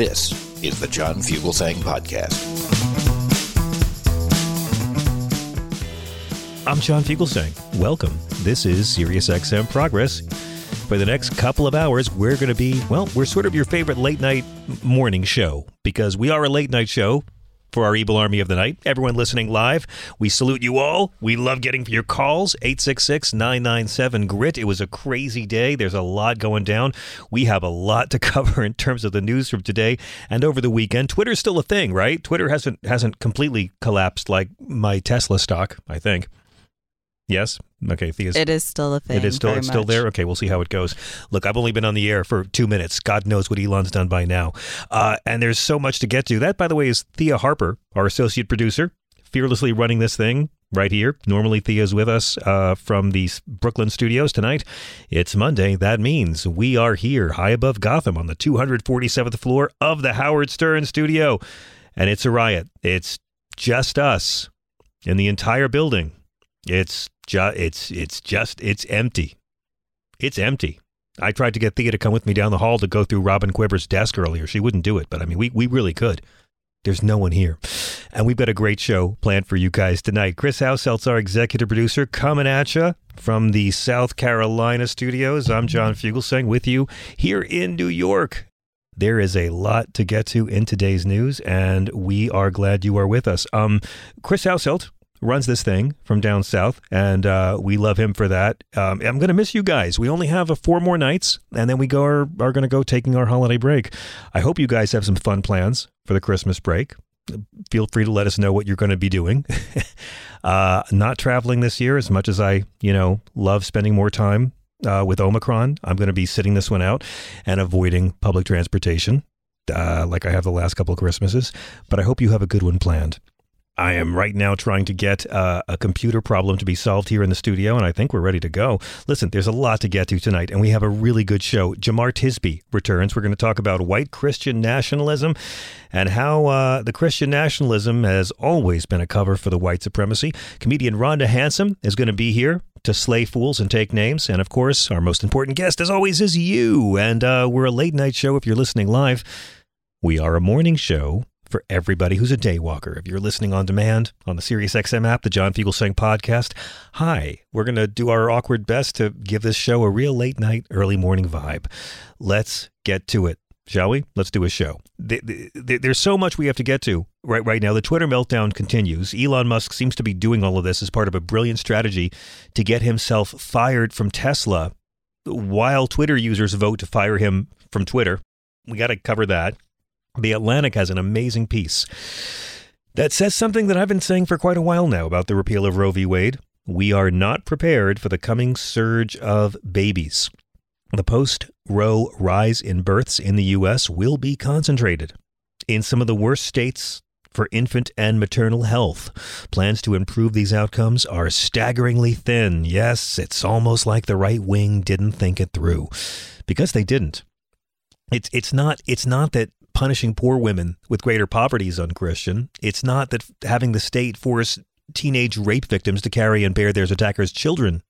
This is the John Fugelsang Podcast. I'm John Fugelsang. Welcome. This is SiriusXM Progress. For the next couple of hours, we're going to be, well, we're sort of your favorite late night morning show because we are a late night show for our evil army of the night. Everyone listening live, we salute you all. We love getting your calls. 866 997 GRIT. It was a crazy day. There's a lot going down. We have a lot to cover in terms of the news from today and over the weekend. Twitter's still a thing, right? Twitter hasn't hasn't completely collapsed like my Tesla stock, I think. Yes. Okay. Thea's, it is still a thing. It is still. It's much. still there. Okay. We'll see how it goes. Look, I've only been on the air for two minutes. God knows what Elon's done by now. Uh, and there's so much to get to. That, by the way, is Thea Harper, our associate producer, fearlessly running this thing right here. Normally, Thea's with us uh, from the Brooklyn studios tonight. It's Monday. That means we are here, high above Gotham, on the 247th floor of the Howard Stern studio, and it's a riot. It's just us in the entire building. It's just it's it's just it's empty. It's empty. I tried to get Thea to come with me down the hall to go through Robin Quivers' desk earlier. She wouldn't do it, but I mean, we we really could. There's no one here. And we've got a great show planned for you guys tonight. Chris Househelt's our executive producer, coming at you from the South Carolina studios. I'm John Fugelsang with you here in New York. There is a lot to get to in today's news, and we are glad you are with us. Um, Chris Houselt runs this thing from down south, and uh, we love him for that. Um, I'm going to miss you guys. We only have uh, four more nights, and then we go are, are going to go taking our holiday break. I hope you guys have some fun plans for the Christmas break. Feel free to let us know what you're going to be doing. uh, not traveling this year as much as I, you know, love spending more time uh, with Omicron. I'm going to be sitting this one out and avoiding public transportation. Uh, like I have the last couple of Christmases, but I hope you have a good one planned. I am right now trying to get uh, a computer problem to be solved here in the studio, and I think we're ready to go. Listen, there's a lot to get to tonight, and we have a really good show. Jemar Tisby returns. We're going to talk about white Christian nationalism and how uh, the Christian nationalism has always been a cover for the white supremacy. Comedian Rhonda Hansome is going to be here to slay fools and take names. And of course, our most important guest, as always, is you. And uh, we're a late night show if you're listening live. We are a morning show for everybody who's a daywalker. If you're listening on demand on the SiriusXM app, the John Fugelsang podcast, hi. We're going to do our awkward best to give this show a real late night, early morning vibe. Let's get to it. Shall we? Let's do a show. There's so much we have to get to right right now. The Twitter meltdown continues. Elon Musk seems to be doing all of this as part of a brilliant strategy to get himself fired from Tesla while Twitter users vote to fire him from Twitter. We got to cover that. The Atlantic has an amazing piece that says something that I've been saying for quite a while now about the repeal of Roe v. Wade. We are not prepared for the coming surge of babies. The post Roe rise in births in the U.S. will be concentrated in some of the worst states for infant and maternal health. Plans to improve these outcomes are staggeringly thin. Yes, it's almost like the right wing didn't think it through because they didn't. It's it's not it's not that punishing poor women with greater poverty is unchristian. It's not that having the state force teenage rape victims to carry and bear their attackers' children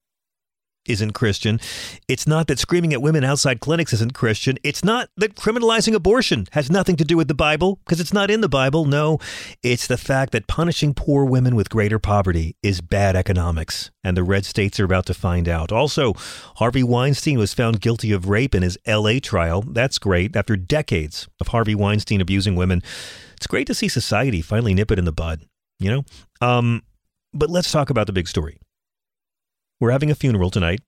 isn't Christian. It's not that screaming at women outside clinics isn't Christian. It's not that criminalizing abortion has nothing to do with the Bible because it's not in the Bible. No, it's the fact that punishing poor women with greater poverty is bad economics. And the red states are about to find out. Also, Harvey Weinstein was found guilty of rape in his LA trial. That's great. After decades of Harvey Weinstein abusing women, it's great to see society finally nip it in the bud, you know? Um, but let's talk about the big story. We're having a funeral tonight,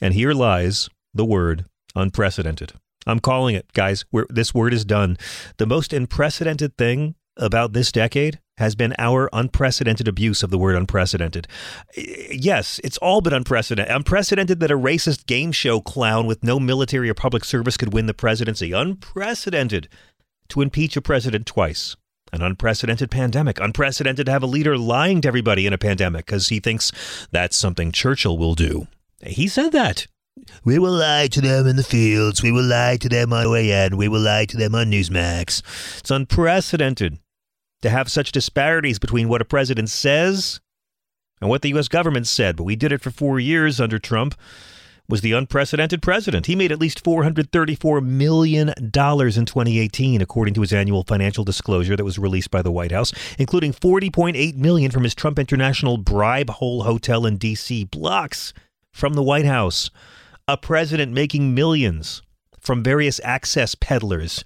and here lies the word unprecedented. I'm calling it, guys. this word is done. The most unprecedented thing about this decade has been our unprecedented abuse of the word unprecedented. Yes, it's all but unprecedented. Unprecedented that a racist game show clown with no military or public service could win the presidency. Unprecedented to impeach a president twice an unprecedented pandemic. Unprecedented to have a leader lying to everybody in a pandemic because he thinks that's something Churchill will do. He said that. We will lie to them in the fields. We will lie to them on the way in. We will lie to them on Newsmax. It's unprecedented to have such disparities between what a president says and what the U.S. government said. But we did it for four years under Trump was the unprecedented president. He made at least $434 million in 2018, according to his annual financial disclosure that was released by the White House, including 40.8 million from his Trump International bribe hole hotel in D.C. blocks from the White House. A president making millions from various access peddlers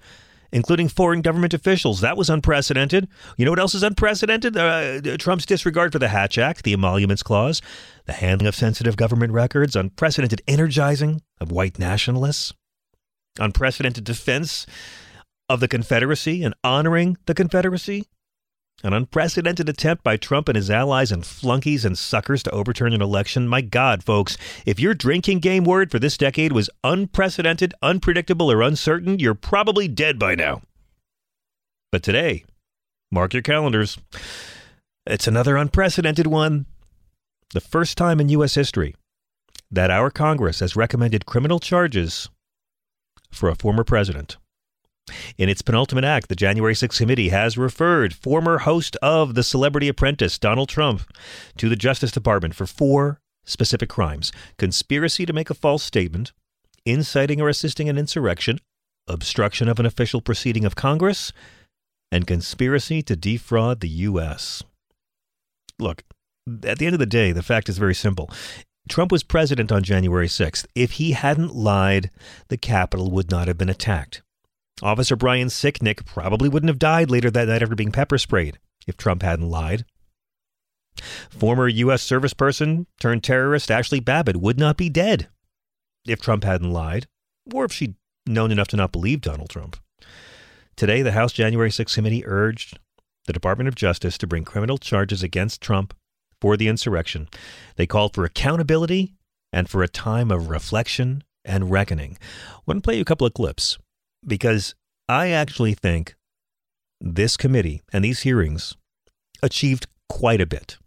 including foreign government officials. That was unprecedented. You know what else is unprecedented? Uh, Trump's disregard for the Hatch Act, the emoluments clause, the handling of sensitive government records, unprecedented energizing of white nationalists, unprecedented defense of the Confederacy and honoring the Confederacy, an unprecedented attempt by Trump and his allies and flunkies and suckers to overturn an election. My God, folks, if your drinking game word for this decade was unprecedented, unpredictable, or uncertain, you're probably dead by now. But today, mark your calendars. It's another unprecedented one. The first time in U.S. history that our Congress has recommended criminal charges for a former president. In its penultimate act, the January 6th committee has referred former host of The Celebrity Apprentice, Donald Trump, to the Justice Department for four specific crimes conspiracy to make a false statement, inciting or assisting an insurrection, obstruction of an official proceeding of Congress, and conspiracy to defraud the U.S. Look, at the end of the day, the fact is very simple. Trump was president on January 6th. If he hadn't lied, the Capitol would not have been attacked. Officer Brian Sicknick probably wouldn't have died later that night after being pepper sprayed if Trump hadn't lied. Former U.S. service person turned terrorist Ashli Babbitt would not be dead if Trump hadn't lied, or if she'd known enough to not believe Donald Trump. Today, the House January 6 committee urged the Department of Justice to bring criminal charges against Trump for the insurrection. They called for accountability and for a time of reflection and reckoning. I want to play you a couple of clips because I actually think this committee and these hearings achieved quite a bit.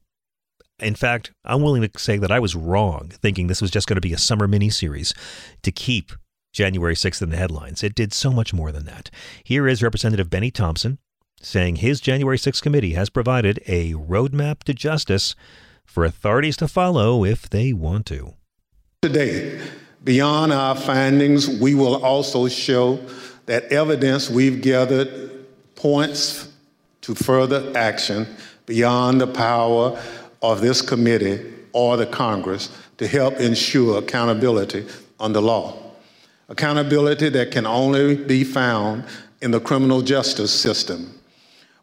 In fact, I'm willing to say that I was wrong thinking this was just going to be a summer miniseries to keep January 6th in the headlines. It did so much more than that. Here is Representative Bennie Thompson saying his January 6th committee has provided a roadmap to justice for authorities to follow if they want to. Today, beyond our findings, we will also show that evidence we've gathered points to further action beyond the power of this committee or the Congress to help ensure accountability under law. Accountability that can only be found in the criminal justice system.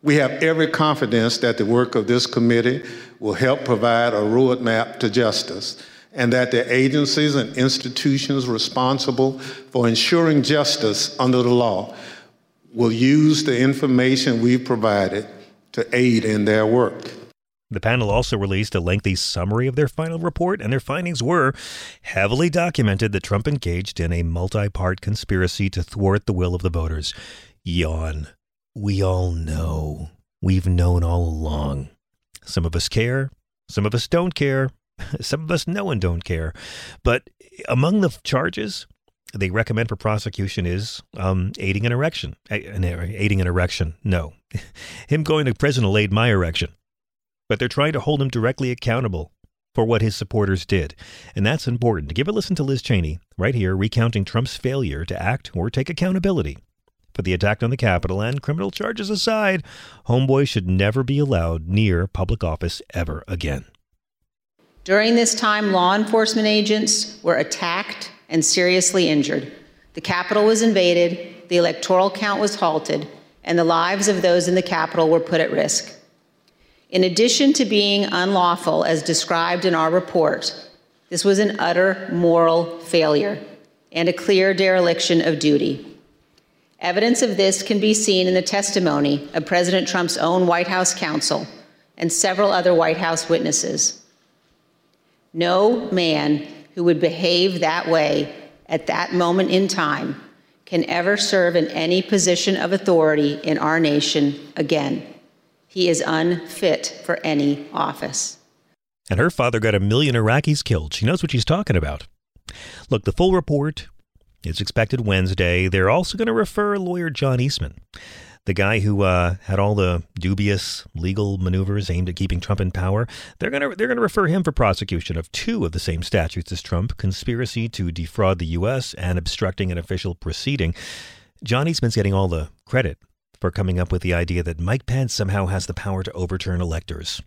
We have every confidence that the work of this committee will help provide a roadmap to justice and that the agencies and institutions responsible for ensuring justice under the law will use the information we've provided to aid in their work. The panel also released a lengthy summary of their final report, and their findings were heavily documented that Trump engaged in a multi part conspiracy to thwart the will of the voters. Yawn. We all know. We've known all along. Some of us care, some of us don't care, Some of us know and don't care. But among the charges they recommend for prosecution is um, aiding an erection. Aiding an erection. No. him going to prison will aid my erection. But they're trying to hold him directly accountable for what his supporters did. And that's important. Give a listen to Liz Cheney right here, recounting Trump's failure to act or take accountability for the attack on the Capitol. And criminal charges aside, Homeboy should never be allowed near public office ever again. During this time, law enforcement agents were attacked and seriously injured. The Capitol was invaded, the electoral count was halted, and the lives of those in the Capitol were put at risk. In addition to being unlawful, as described in our report, this was an utter moral failure and a clear dereliction of duty. Evidence of this can be seen in the testimony of President Trump's own White House counsel and several other White House witnesses. No man who would behave that way at that moment in time can ever serve in any position of authority in our nation again. He is unfit for any office. And her father got a million Iraqis killed. She knows what she's talking about. Look, the full report is expected Wednesday. They're also going to refer lawyer John Eastman, the guy who uh, had all the dubious legal maneuvers aimed at keeping Trump in power. They're to they're to refer him for prosecution of two of the same statutes as Trump: conspiracy to defraud the U.S. and obstructing an official proceeding. John Eastman's getting all the credit for coming up with the idea that Mike Pence somehow has the power to overturn electors.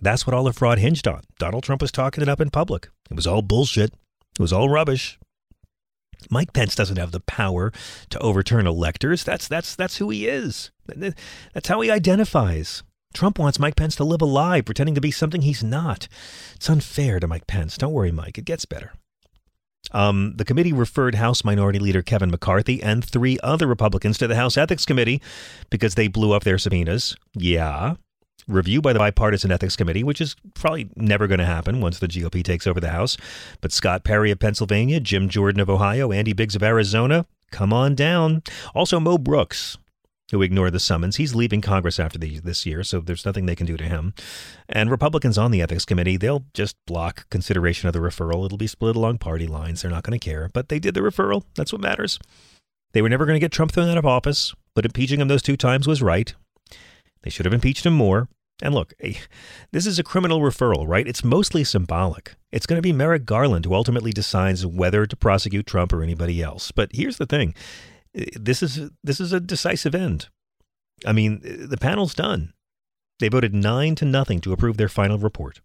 That's what all the fraud hinged on. Donald Trump was talking it up in public. It was all bullshit. It was all rubbish. Mike Pence doesn't have the power to overturn electors. That's that's that's who he is. That's how he identifies. Trump wants Mike Pence to live a lie, pretending to be something he's not. It's unfair to Mike Pence. Don't worry, Mike. It gets better. Um, the committee referred House Minority Leader Kevin McCarthy and three other Republicans to the House Ethics Committee because they blew up their subpoenas. Yeah. Review by the Bipartisan Ethics Committee, which is probably never going to happen once the GOP takes over the House. But Scott Perry of Pennsylvania, Jim Jordan of Ohio, Andy Biggs of Arizona, come on down. Also, Mo Brooks, who ignored the summons. He's leaving Congress after the, this year, so there's nothing they can do to him. And Republicans on the Ethics Committee, they'll just block consideration of the referral. It'll be split along party lines. They're not going to care. But they did the referral. That's what matters. They were never going to get Trump thrown out of office, but impeaching him those two times was right. They should have impeached him more. And look, eh, this is a criminal referral, right? It's mostly symbolic. It's going to be Merrick Garland who ultimately decides whether to prosecute Trump or anybody else. But here's the thing this is this is a decisive end. I mean, the panel's done. They voted nine to nothing to approve their final report.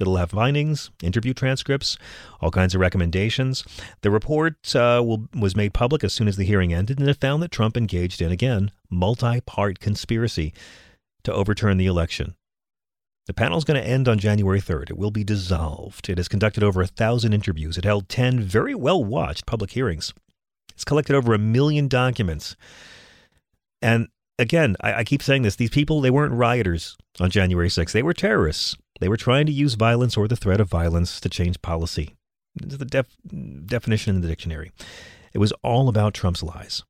It'll have findings, interview transcripts, all kinds of recommendations. The report uh, will, was made public as soon as the hearing ended, and it found that Trump engaged in, again, multi part conspiracy to overturn the election. The panel is going to end on January 3rd. It will be dissolved. It has conducted over a thousand interviews. It held 10 very well watched public hearings. It's collected over a million documents. And again, I, I, keep saying this these people, they weren't rioters on January 6th. They were terrorists. They were trying to use violence or the threat of violence to change policy. Is the def- definition in the dictionary. It was all about Trump's lies.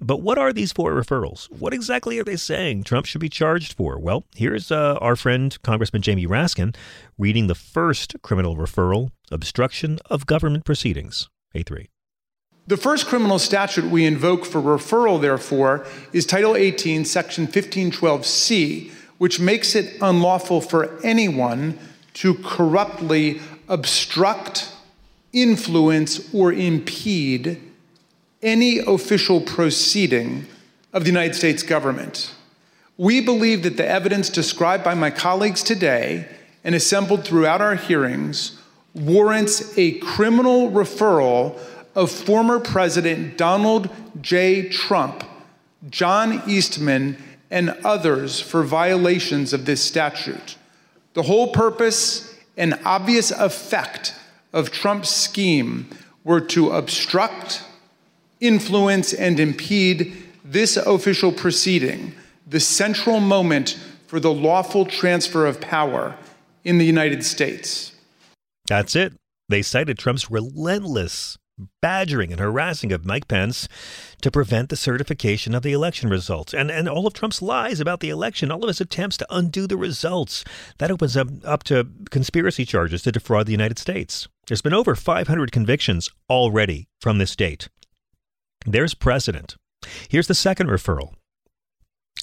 But what are these four referrals? What exactly are they saying Trump should be charged for? Well, here's uh, our friend Congressman Jamie Raskin reading the first criminal referral obstruction of government proceedings. A3. The first criminal statute we invoke for referral, therefore, is Title 18, Section 1512C, which makes it unlawful for anyone to corruptly obstruct, influence, or impede any official proceeding of the United States government. We believe that the evidence described by my colleagues today and assembled throughout our hearings warrants a criminal referral of former President Donald J. Trump, John Eastman, and others for violations of this statute. The whole purpose and obvious effect of Trump's scheme were to obstruct, influence, and impede this official proceeding, the central moment for the lawful transfer of power in the United States. That's it. They cited Trump's relentless badgering and harassing of Mike Pence to prevent the certification of the election results. And, and all of Trump's lies about the election, all of his attempts to undo the results, that opens up, up to conspiracy charges to defraud the United States. There's been over 500 convictions already from this date. There's precedent. Here's the second referral.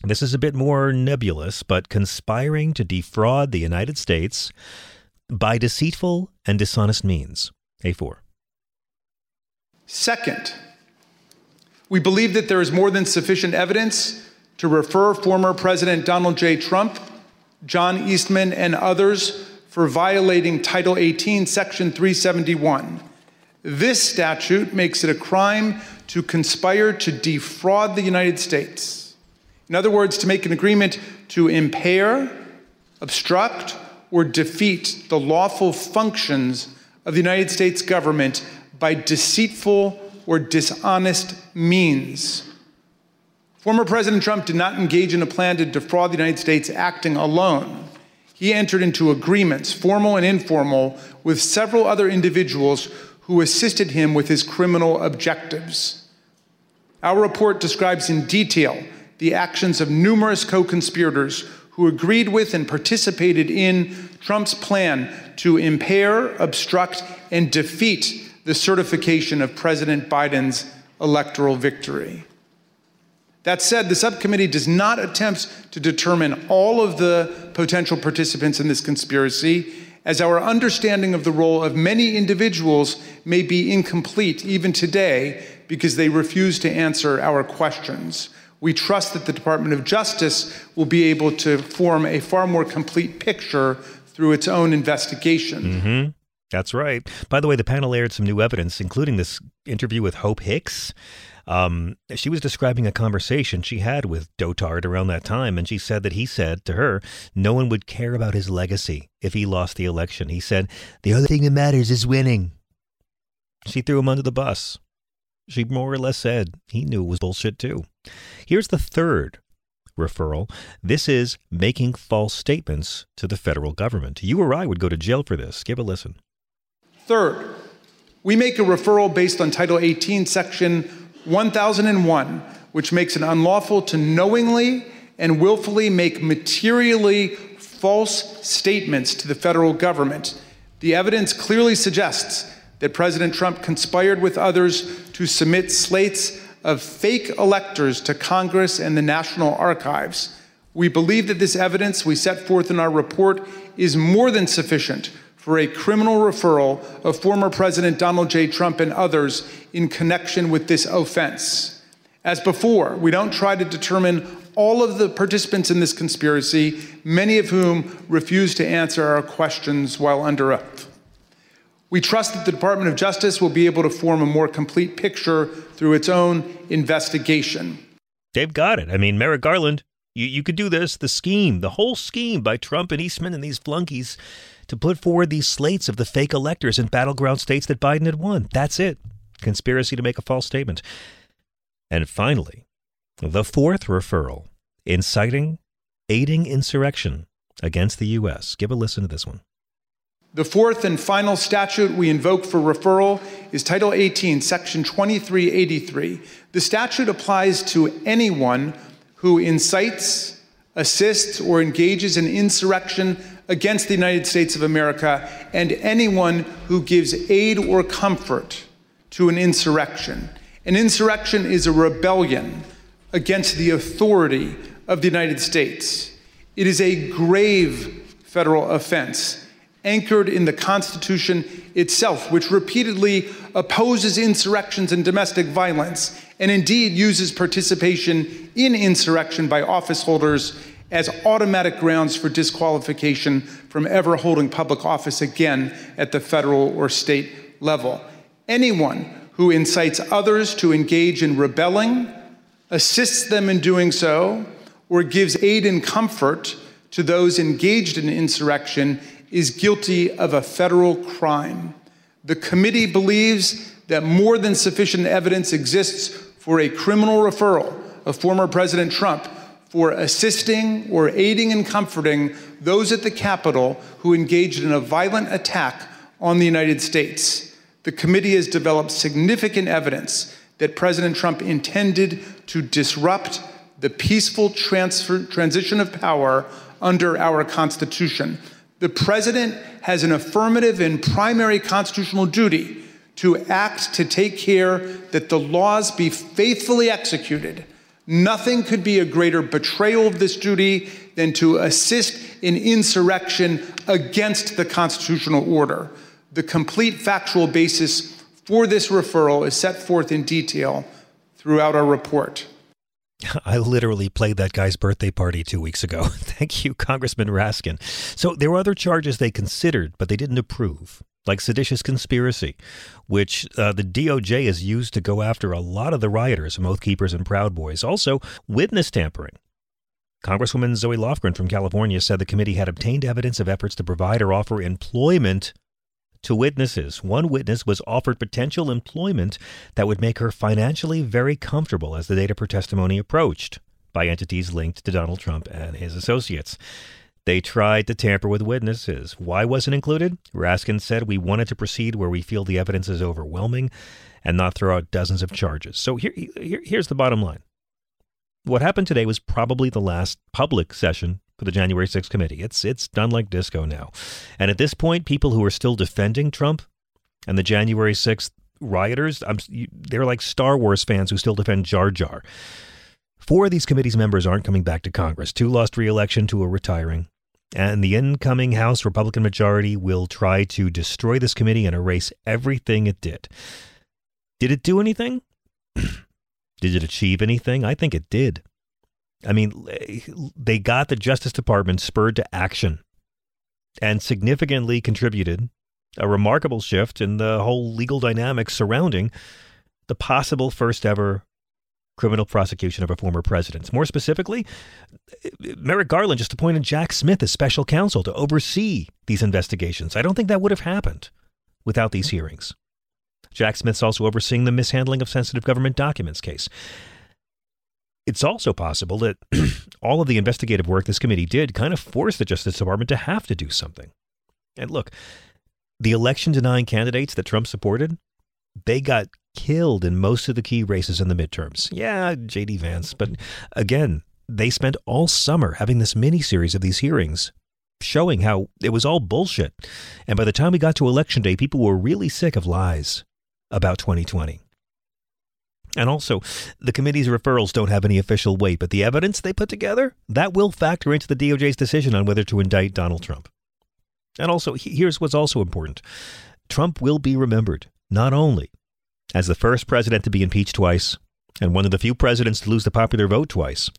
This is a bit more nebulous, but conspiring to defraud the United States by deceitful and dishonest means. A4. Second, we believe that there is more than sufficient evidence to refer former President Donald J. Trump, John Eastman, and others for violating Title 18, Section 371. This statute makes it a crime to conspire to defraud the United States. In other words, to make an agreement to impair, obstruct, or defeat the lawful functions of the United States government by deceitful or dishonest means. Former President Trump did not engage in a plan to defraud the United States acting alone. He entered into agreements, formal and informal, with several other individuals who assisted him with his criminal objectives. Our report describes in detail the actions of numerous co conspirators who agreed with and participated in Trump's plan to impair, obstruct, and defeat the certification of President Biden's electoral victory. That said, the subcommittee does not attempt to determine all of the potential participants in this conspiracy, as our understanding of the role of many individuals may be incomplete even today because they refuse to answer our questions. We trust that the Department of Justice will be able to form a far more complete picture through its own investigation. Mm-hmm. That's right. By the way, the panel aired some new evidence, including this interview with Hope Hicks. Um, she was describing a conversation she had with Dotard around that time, and she said that he said to her, no one would care about his legacy if he lost the election. He said, the only thing that matters is winning. She threw him under the bus. She more or less said he knew it was bullshit too. Here's the third referral. This is making false statements to the federal government. You or I would go to jail for this. Give a listen. Third, we make a referral based on Title 18, Section 1001, which makes it unlawful to knowingly and willfully make materially false statements to the federal government. The evidence clearly suggests that President Trump conspired with others to submit slates of fake electors to Congress and the National Archives. We believe that this evidence we set forth in our report is more than sufficient for a criminal referral of former President Donald J. Trump and others in connection with this offense. As before, we don't try to determine all of the participants in this conspiracy, many of whom refuse to answer our questions while under oath. We trust that the Department of Justice will be able to form a more complete picture through its own investigation. They've got it. I mean, Merrick Garland, you, you could do this. The scheme, the whole scheme by Trump and Eastman and these flunkies to put forward these slates of the fake electors in battleground states that Biden had won. That's it. Conspiracy to make a false statement. And finally, the fourth referral inciting, aiding insurrection against the U.S. Give a listen to this one. The fourth and final statute we invoke for referral is Title 18, Section 2383. The statute applies to anyone who incites, assists, or engages in insurrection against the United States of America and anyone who gives aid or comfort to an insurrection. An insurrection is a rebellion against the authority of the United States. It is a grave federal offense anchored in the Constitution itself, which repeatedly opposes insurrections and domestic violence, and indeed uses participation in insurrection by office holders as automatic grounds for disqualification from ever holding public office again at the federal or state level. Anyone who incites others to engage in rebelling, assists them in doing so, or gives aid and comfort to those engaged in insurrection is guilty of a federal crime. The committee believes that more than sufficient evidence exists for a criminal referral of former President Trump for assisting or aiding and comforting those at the Capitol who engaged in a violent attack on the United States. The committee has developed significant evidence that President Trump intended to disrupt the peaceful transfer, transition of power under our Constitution. The president has an affirmative and primary constitutional duty to act to take care that the laws be faithfully executed Nothing could be a greater betrayal of this duty than to assist in insurrection against the constitutional order. The complete factual basis for this referral is set forth in detail throughout our report. I literally played that guy's birthday party two weeks ago. Thank you, Congressman Raskin. So there were other charges they considered, but they didn't approve, like seditious conspiracy, which uh, the DOJ has used to go after a lot of the rioters, Oath Keepers and Proud Boys. Also, witness tampering. Congresswoman Zoe Lofgren from California said the committee had obtained evidence of efforts to provide or offer employment to witnesses. One witness was offered potential employment that would make her financially very comfortable as the date of her testimony approached by entities linked to Donald Trump and his associates. They tried to tamper with witnesses. Why wasn't included? Raskin said we wanted to proceed where we feel the evidence is overwhelming and not throw out dozens of charges. So here, here here's the bottom line. What happened today was probably the last public session for the January 6th committee. It's it's done like disco now. And at this point, people who are still defending Trump and the January 6th rioters, I'm, they're like Star Wars fans who still defend Jar Jar. Four of these committee's members aren't coming back to Congress. Two lost re-election, two are retiring. And the incoming House Republican majority will try to destroy this committee and erase everything it did. Did it do anything? did it achieve anything? I think it did. I mean, they got the Justice Department spurred to action and significantly contributed a remarkable shift in the whole legal dynamics surrounding the possible first ever criminal prosecution of a former president. More specifically, Merrick Garland just appointed Jack Smith as special counsel to oversee these investigations. I don't think that would have happened without these mm-hmm. hearings. Jack Smith's also overseeing the mishandling of sensitive government documents case. It's also possible that all of the investigative work this committee did kind of forced the Justice Department to have to do something. And look, the election denying candidates that Trump supported, they got killed in most of the key races in the midterms. Yeah, J.D. Vance, but again, they spent all summer having this mini series of these hearings showing how it was all bullshit. And by the time we got to election day, people were really sick of lies about 2020. And also, the committee's referrals don't have any official weight, but the evidence they put together, that will factor into the DOJ's decision on whether to indict Donald Trump. And also, here's what's also important Trump will be remembered not only as the first president to be impeached twice and one of the few presidents to lose the popular vote twice,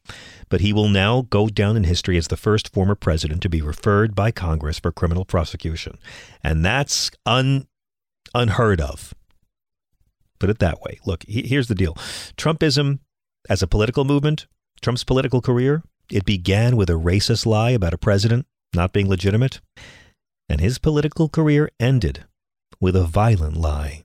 but he will now go down in history as the first former president to be referred by Congress for criminal prosecution. And that's un, unheard of Put it that way. Look, he, here's the deal Trumpism as a political movement, Trump's political career, it began with a racist lie about a president not being legitimate, and his political career ended with a violent lie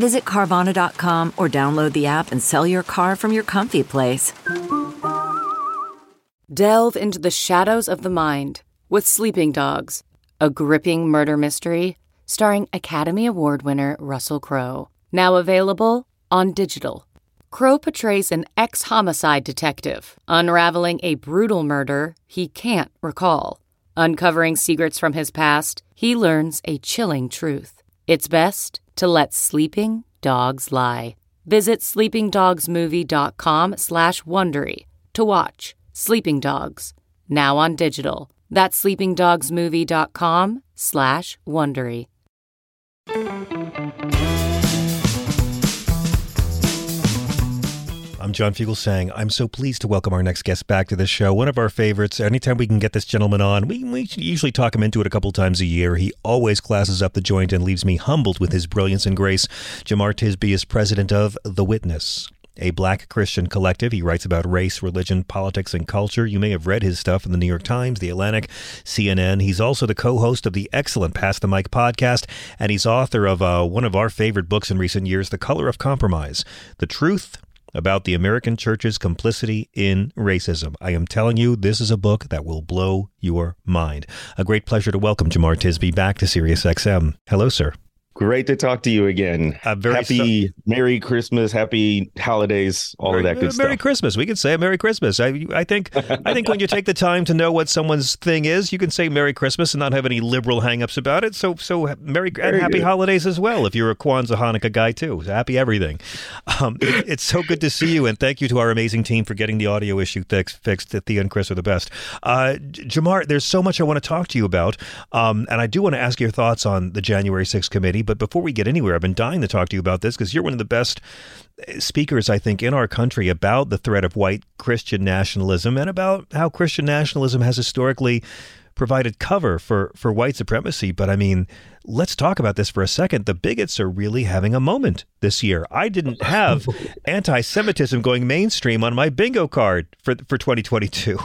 Visit Carvana.com or download the app and sell your car from your comfy place. Delve into the shadows of the mind with Sleeping Dogs, a gripping murder mystery starring Academy Award winner Russell Crowe. Now available on digital. Crowe portrays an ex homicide detective unraveling a brutal murder he can't recall. Uncovering secrets from his past, he learns a chilling truth. It's best to let sleeping dogs lie. Visit sleepingdogsmovie.com slash Wondery to watch Sleeping Dogs, now on digital. That's sleepingdogsmovie.com slash Wondery. I'm John Fugelsang I'm so pleased to welcome our next guest back to the show. One of our favorites. Anytime we can get this gentleman on, we, we usually talk him into it a couple times a year. He always classes up the joint and leaves me humbled with his brilliance and grace. Jemar Tisby is president of The Witness a black Christian collective. He writes about race, religion, politics, and culture. You may have read his stuff in the New York Times, The Atlantic, CNN. He's also the co host of the excellent Pass the Mic podcast, and he's author of uh, one of our favorite books in recent years, The Color of Compromise The Truth about the American church's complicity in racism. I am telling you, this is a book that will blow your mind. A great pleasure to welcome Jemar Tisby back to SiriusXM. Hello, sir. Great to talk to you again. Uh, happy so- Merry Christmas, Happy holidays, all of that good uh, stuff. Merry Christmas. We can say Merry Christmas. I, I think I think when you take the time to know what someone's thing is, you can say Merry Christmas and not have any liberal hangups about it. So so Merry and Happy good. holidays as well. If you're a Kwanzaa Hanukkah guy too, so happy everything. Um, it- it's so good to see you, and thank you to our amazing team for getting the audio issue fix, fixed. Thea and Chris are the best. Uh, Jemar, there's so much I want to talk to you about, um, and I do want to ask your thoughts on the January 6th committee. But before we get anywhere, I've been dying to talk to you about this because you're one of the best eh, speakers, I think, in our country about the threat of white Christian nationalism and about how Christian nationalism has historically provided cover for, for white supremacy. But I mean, let's talk about this for a second. The bigots are really having a moment this year. I didn't have anti Semitism going mainstream on my bingo card for, for 2022.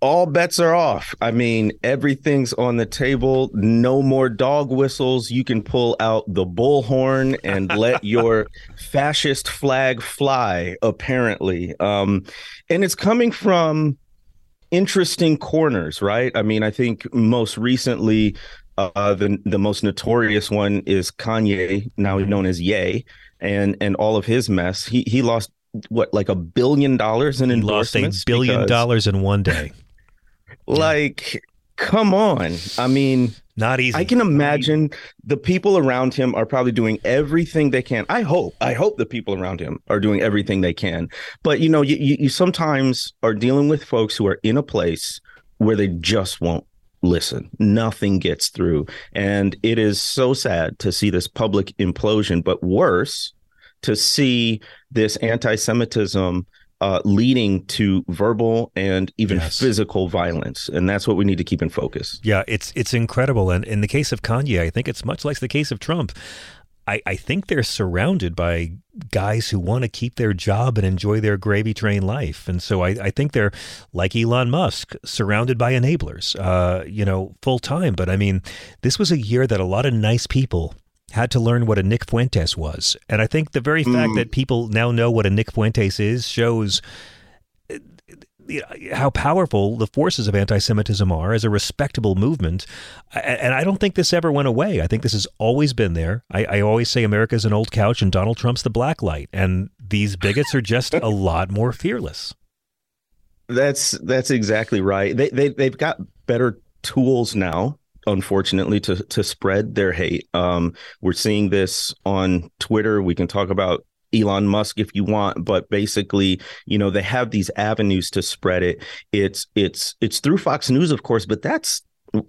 All bets are off. I mean, everything's on the table. No more dog whistles. You can pull out the bullhorn and let your fascist flag fly, apparently. Um, and it's coming from interesting corners, right? I mean, I think most recently, uh, the the most notorious one is Kanye, now known as Ye, and and all of his mess. He he lost what like a billion dollars in He lost a billion dollars in one day. Like, come on. I mean, not easy. I can imagine the people around him are probably doing everything they can. I hope, I hope the people around him are doing everything they can. But you know, you, you, you sometimes are dealing with folks who are in a place where they just won't listen. Nothing gets through. And it is so sad to see this public implosion, but worse, to see this anti Semitism uh, leading to verbal and even Yes. physical violence. And that's what we need to keep in focus. Yeah, it's it's incredible. And in the case of Kanye, I think it's much like the case of Trump. I, I think they're surrounded by guys who want to keep their job and enjoy their gravy train life. And so I, I think they're like Elon Musk, surrounded by enablers, uh, you know, full time. But I mean, this was a year that a lot of nice people had to learn what a Nick Fuentes was. And I think the very fact Mm. that people now know what a Nick Fuentes is shows how powerful the forces of anti-Semitism are as a respectable movement, and I don't think this ever went away. I think this has always been there. I, I always say America's an old couch and Donald Trump's the black light, and these bigots are just a lot more fearless. That's that's exactly right. They they they've got better tools now, unfortunately, to to spread their hate. Um, we're seeing this on Twitter. We can talk about Elon Musk if you want, but basically, you know, they have these avenues to spread it. It's it's it's through Fox News, of course, but that's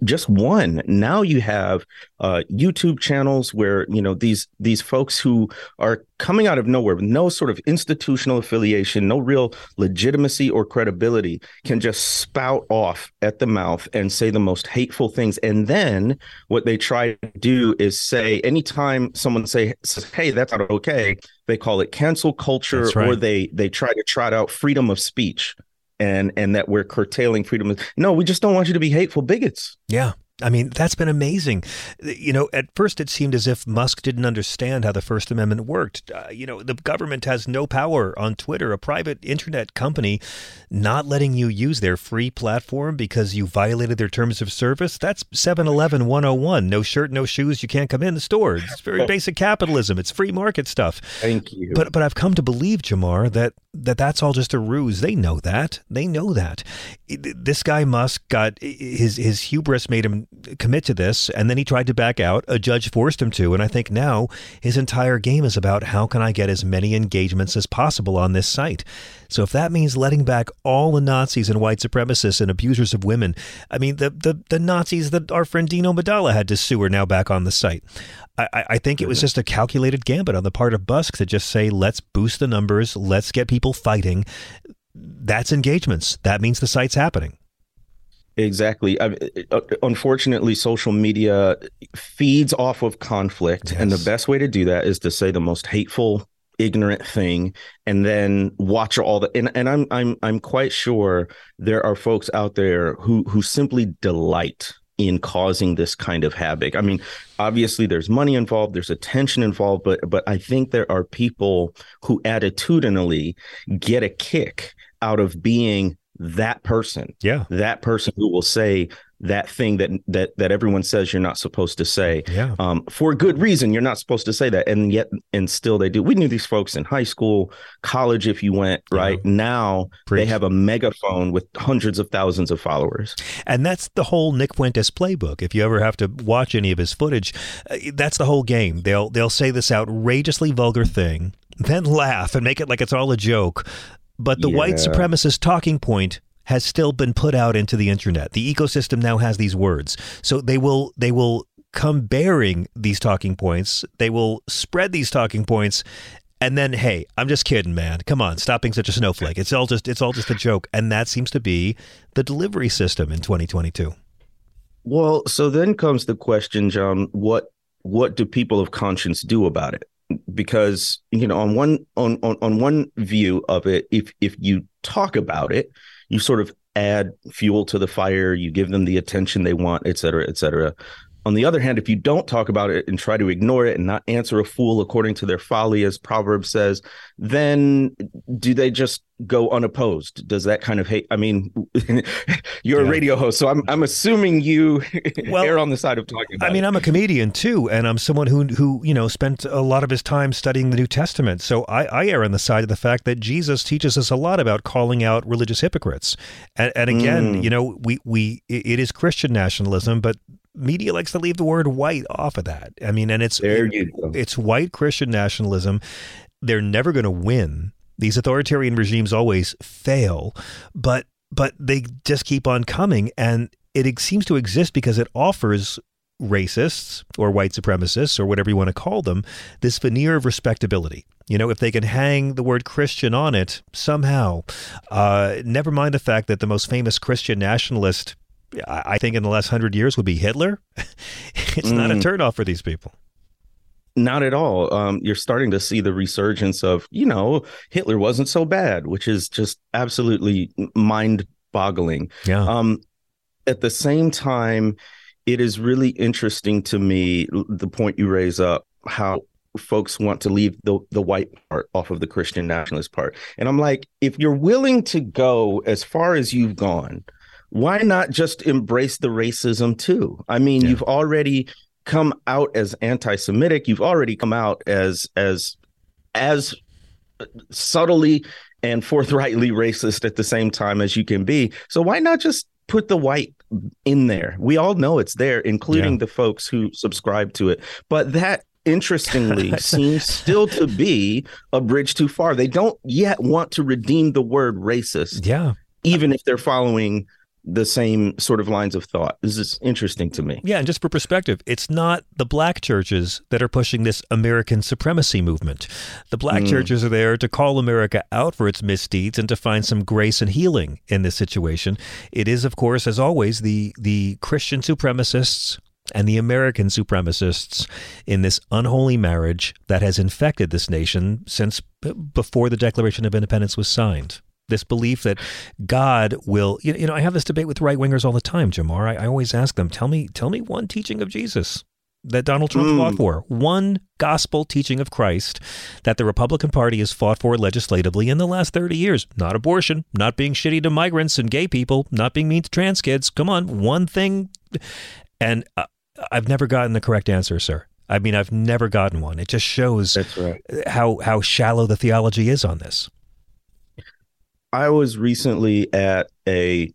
just one. Now you have uh, YouTube channels where you know these these folks who are coming out of nowhere with no sort of institutional affiliation, no real legitimacy or credibility, can just spout off at the mouth and say the most hateful things. And then what they try to do is say anytime someone say says, "Hey, that's not okay," they call it cancel culture, right. or they they try to trot out freedom of speech. And and that we're curtailing freedom. No, we just don't want you to be hateful bigots. Yeah. I mean, that's been amazing. You know, at first it seemed as if Musk didn't understand how the First Amendment worked. Uh, you know, the government has no power on Twitter, a private internet company, not letting you use their free platform because you violated their terms of service. That's 7 Eleven 101. No shirt, no shoes, you can't come in the store. It's very basic capitalism, it's free market stuff. Thank you. But but I've come to believe, Jemar, that that that's all just a ruse. They know that. They know that. This guy Musk got his his hubris made him commit to this, and then he tried to back out. A judge forced him to, and I think now his entire game is about how can I get as many engagements as possible on this site. So if that means letting back all the Nazis and white supremacists and abusers of women, I mean the the, the Nazis that our friend Dean Obeidallah had to sue are now back on the site. I, I think it was just a calculated gambit on the part of Musk to just say, let's boost the numbers, let's get people fighting. That's engagements. That means the site's happening. Exactly. I, uh, unfortunately, social media feeds off of conflict, and the best way to do that is to say the most hateful, ignorant thing, and then watch all the. And, and I'm I'm I'm quite sure there are folks out there who who simply delight in causing this kind of havoc. I mean, obviously there's money involved, there's attention involved, but but I think there are people who attitudinally get a kick out of being that person. Yeah. That person who will say that thing that that that everyone says you're not supposed to say. Yeah. Um, for good reason, you're not supposed to say that, and yet and still they do. We knew these folks in high school, college, if you went right now, Preach. they have a megaphone with hundreds of thousands of followers. And that's the whole Nick Fuentes playbook. If you ever have to watch any of his footage, uh, that's the whole game. They'll they'll say this outrageously vulgar thing, then laugh and make it like it's all a joke. But the white supremacist talking point has still been put out into the internet. The ecosystem now has these words. So they will they will come bearing these talking points. They will spread these talking points and then hey, I'm just kidding, man. Come on, stop being such a snowflake. It's all just it's all just a joke. And that seems to be the delivery system in 2022. Well, so then comes the question, John, what what do people of conscience do about it? Because, you know, on one on on, on one view of it, if if you talk about it, you sort of add fuel to the fire, you give them the attention they want, et cetera, et cetera. On the other hand, if you don't talk about it and try to ignore it and not answer a fool according to their folly, as Proverbs says, then do they just go unopposed? Does that kind of hate? I mean, you're a radio host, so I'm I'm assuming you err on the side of talking about I mean, it. I'm a comedian too, and I'm someone who who you know spent a lot of his time studying the New Testament. So I, I err on the side of the fact that Jesus teaches us a lot about calling out religious hypocrites. And, and again, Mm. you know, we we it is Christian nationalism, but media likes to leave the word white off of that. I mean, and it's There you go. it's white Christian nationalism. They're never going to win. These authoritarian regimes always fail, but but they just keep on coming, and it seems to exist because it offers racists or white supremacists or whatever you want to call them this veneer of respectability. You know, if they can hang the word Christian on it somehow, uh, never mind the fact that the most famous Christian nationalist, I I think, in the last hundred years would be Hitler. it's not a Mm. turnoff for these people. Not at all. Um, you're starting to see the resurgence of, you know, Hitler wasn't so bad, which is just absolutely mind boggling. Yeah. Um, at the same time, it is really interesting to me the point you raise up how folks want to leave the the white part off of the Christian nationalist part. And I'm like, if you're willing to go as far as you've gone, why not just embrace the racism too? I mean, you've already come out as anti-Semitic. You've already come out as as as subtly and forthrightly racist at the same time as you can be. So why not just put the white in there? We all know it's there, including Yeah. the folks who subscribe to it. But that interestingly seems still to be a bridge too far. They don't yet want to redeem the word racist. Yeah. Even if they're following the same sort of lines of thought. This is interesting to me. Yeah, and just for perspective, it's not the black churches that are pushing this American supremacy movement. The black Mm. churches are there to call America out for its misdeeds and to find some grace and healing in this situation. It is, of course, as always, the the Christian supremacists and the American supremacists in this unholy marriage that has infected this nation since b- before the Declaration of Independence was signed. This belief that God will, you you know, I have this debate with right wingers all the time, Jemar. I, I always ask them, tell me, tell me one teaching of Jesus that Donald Trump Mm. fought for, one gospel teaching of Christ that the Republican Party has fought for legislatively in the last 30 years. Not abortion, not being shitty to migrants and gay people, not being mean to trans kids. Come on, one thing. And uh, I've never gotten the correct answer, sir. I mean, I've never gotten one. It just shows right. how how shallow the theology is on this. I was recently at a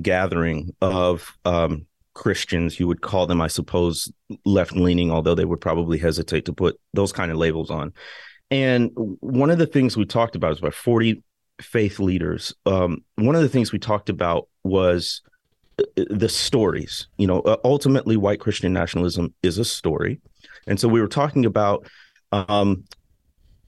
gathering of um, Christians. You would call them, I suppose, left leaning, although they would probably hesitate to put those kind of labels on. And one of the things we talked about is about 40 faith leaders. Um, one of the things we talked about was uh, the stories. You know, uh, ultimately, white Christian nationalism is a story. And so we were talking about um,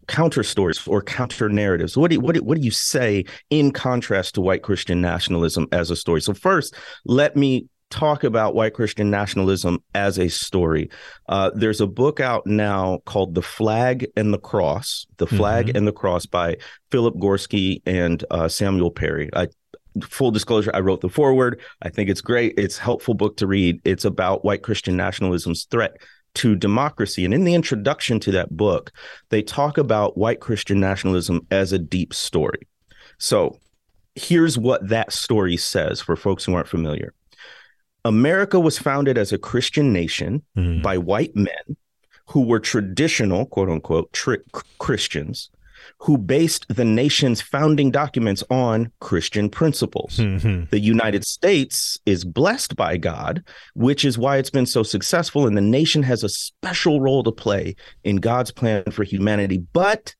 counter stories or counter narratives. What do you, what do, what do you say in contrast to white Christian nationalism as a story? So first, let me talk about white Christian nationalism as a story. Uh, there's a book out now called "The Flag and the Cross," "The Flag Mhm. and the Cross" by Philip Gorski and uh, Samuel Perry. I full disclosure, I wrote the foreword. I think it's great. It's a helpful book to read. It's about white Christian nationalism's threat to democracy. And in the introduction to that book, they talk about white Christian nationalism as a deep story. So here's what that story says for folks who aren't familiar America was founded as a Christian nation mm. by white men who were traditional, quote unquote, tri- Christians who based the nation's founding documents on Christian principles. Mm-hmm. The United States is blessed by God, which is why it's been so successful, and the nation has a special role to play in God's plan for humanity. But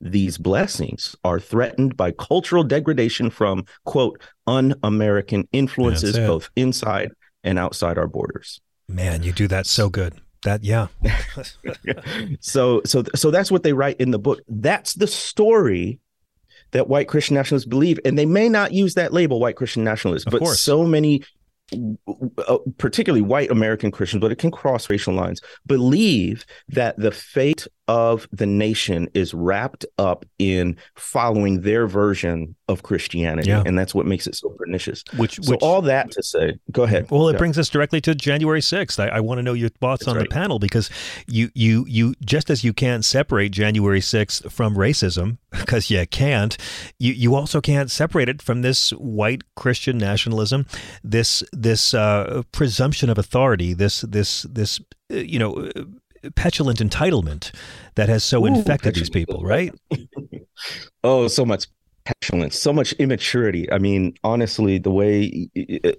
these blessings are threatened by cultural degradation from, quote, un American influences, both inside and outside our borders. Man, you do that so good that yeah so so so that's what they write in the book that's the story that white christian nationalists believe and they may not use that label white christian nationalists but course. so many uh, particularly white American Christians, but it can cross racial lines, believe that the fate of the nation is wrapped up in following their version of Christianity, yeah. and that's what makes it so pernicious. Which, so which, all that to say, go ahead. Well, it yeah. brings us directly to January sixth. I, I want to know your thoughts that's on right. the panel because you, you, you, just as you can't separate January sixth from racism because you can't, you, you also can't separate it from this white Christian nationalism, this, this uh, presumption of authority, this, this, this, uh, you know petulant entitlement that has so Ooh, infected these people, right? oh, so much petulance, so much immaturity. I mean, honestly, the way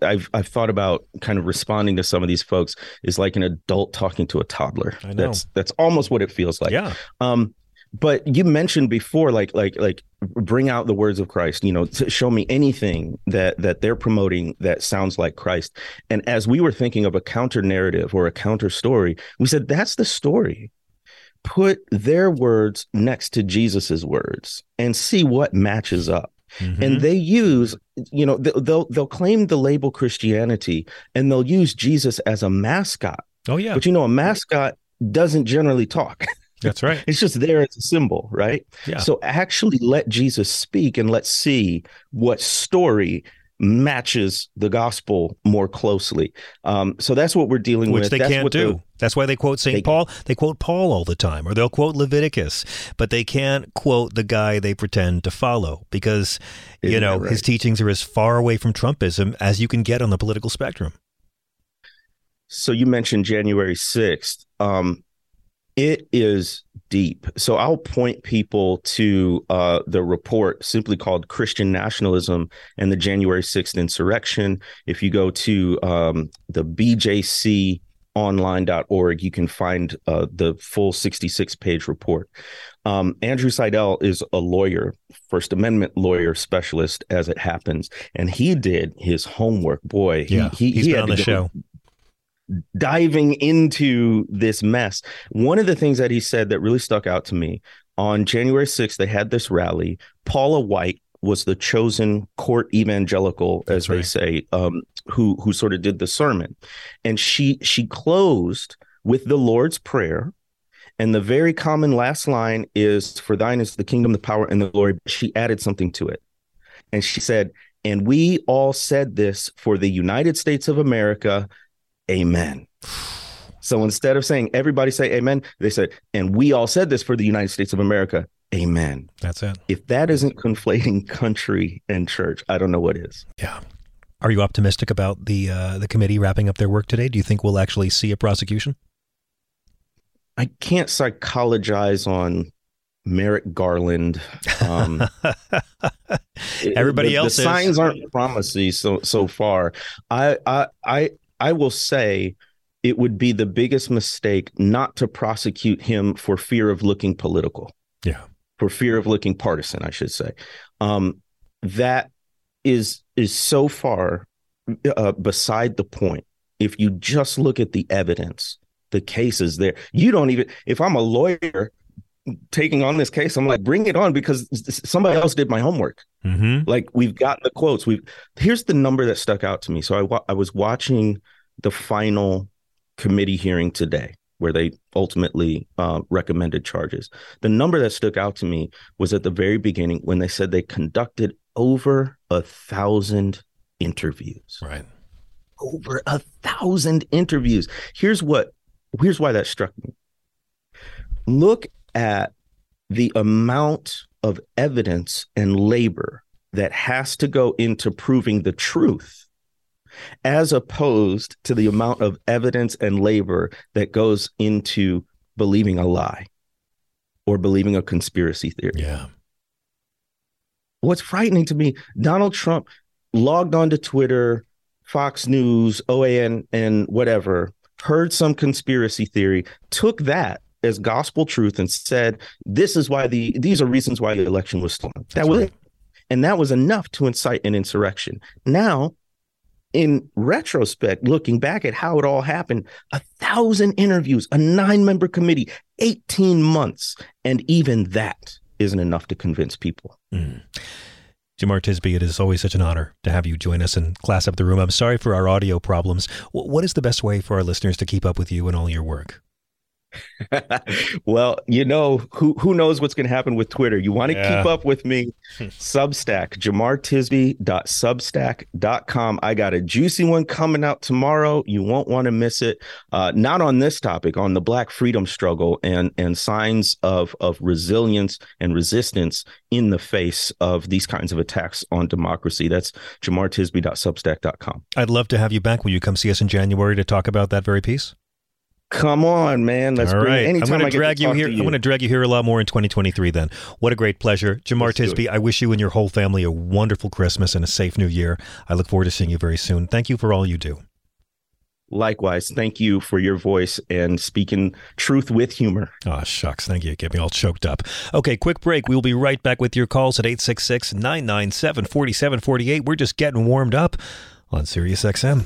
I've I've thought about kind of responding to some of these folks is like an adult talking to a toddler. That's that's almost what it feels like. Yeah. Um, but you mentioned before like like like bring out the words of christ you know show me anything that that they're promoting that sounds like christ. And as we were thinking of a counter narrative or a counter story we said that's the story. Put their words next to jesus's words and see what matches up. Mm-hmm. and they use you know they'll they'll claim the label christianity and they'll use jesus as a mascot. Oh yeah. But you know a mascot doesn't generally talk That's right. it's just there as a symbol, right? Yeah. So actually let Jesus speak and let's see what story matches the gospel more closely. Um, so that's what we're dealing Which with. Which they that's can't do. That's why they quote St. Paul. They quote Paul all the time, or they'll quote Leviticus, but they can't quote the guy they pretend to follow because, Isn't you know, right? his teachings are as far away from Trumpism as you can get on the political spectrum. So you mentioned January 6th. Um, it is deep. So I'll point people to uh, the report simply called Christian Nationalism and the January 6th Insurrection. If you go to um, the BJC online.org you can find uh, the full 66 page report um, andrew seidel is a lawyer first amendment lawyer specialist as it happens and he did his homework boy yeah he, he, he's he been on the show diving into this mess. One of the things that he said that really stuck out to me on January 6th, they had this rally. Paula White was the chosen court evangelical, as That's they right. say, um, who who sort of did the sermon, and she she closed with the Lord's prayer. And the very common last line is, For thine is the kingdom, the power, and the glory. She added something to it. And she said, And we all said this for the United States of America amen. So instead of saying everybody say amen, they said, and we all said this for the United States of America, amen. That's it. If that isn't conflating country and church, I don't know what is. Yeah. Are you optimistic about the uh, the committee wrapping up their work today? Do you think we'll actually see a prosecution? I can't psychologize on Merrick Garland. Um, Everybody the, else the is. signs aren't promising so so far. I I I I will say it would be the biggest mistake not to prosecute him for fear of looking political. Yeah. For fear of looking partisan, I should say. Um, that is is so far uh, beside the point. If you just look at the evidence, the cases there, you don't even. If I'm a lawyer taking on this case, I'm like, bring it on because somebody else did my homework. Mm-hmm. Like we've got the quotes. We've here's the number that stuck out to me. So I wa- I was watching the final committee hearing today, where they ultimately uh, recommended charges. The number that stuck out to me was at the very beginning when they said they conducted over a thousand interviews. Right. Over a thousand interviews. Here's what, here's why that struck me. Look at the amount of evidence and labor that has to go into proving the truth as opposed to the amount of evidence and labor that goes into believing a lie or believing a conspiracy theory. Yeah. What's frightening to me, Donald Trump logged onto Twitter, Fox News, OAN, and whatever, heard some conspiracy theory, took that as gospel truth and said, This is why the these are reasons why the election was stolen. That That's was right. it. And that was enough to incite an insurrection. Now, in retrospect, looking back at how it all happened, a thousand interviews, a nine member committee, 18 months, and even that isn't enough to convince people. Mm. Jemar Tisby, it is always such an honor to have you join us and class up the room. I'm sorry for our audio problems. What is the best way for our listeners to keep up with you and all your work? well, you know who who knows what's going to happen with Twitter. You want to Yeah. keep up with me. Substack, jemartisby.substack.com. I got a juicy one coming out tomorrow. You won't want to miss it. Uh, not on this topic, on the Black freedom struggle and and signs of of resilience and resistance in the face of these kinds of attacks on democracy. That's jemartisby.substack.com. I'd love to have you back. Will you come see us in January to talk about that very piece? Come on, man. Let's All bring right. I'm anytime going I to drag to you here. to I'm going to drag you here a lot more in 2023. Then, what a great pleasure, Jemar. Tisby. I wish you and your whole family a wonderful Christmas and a safe New Year. I look forward to seeing you very soon. Thank you for all you do. Likewise, thank you for your voice and speaking truth with humor. Oh, shucks. Thank you. Get me all choked up. Okay, quick break. We'll be right back with your calls at 866 997 4748. We're just getting warmed up on Sirius XM.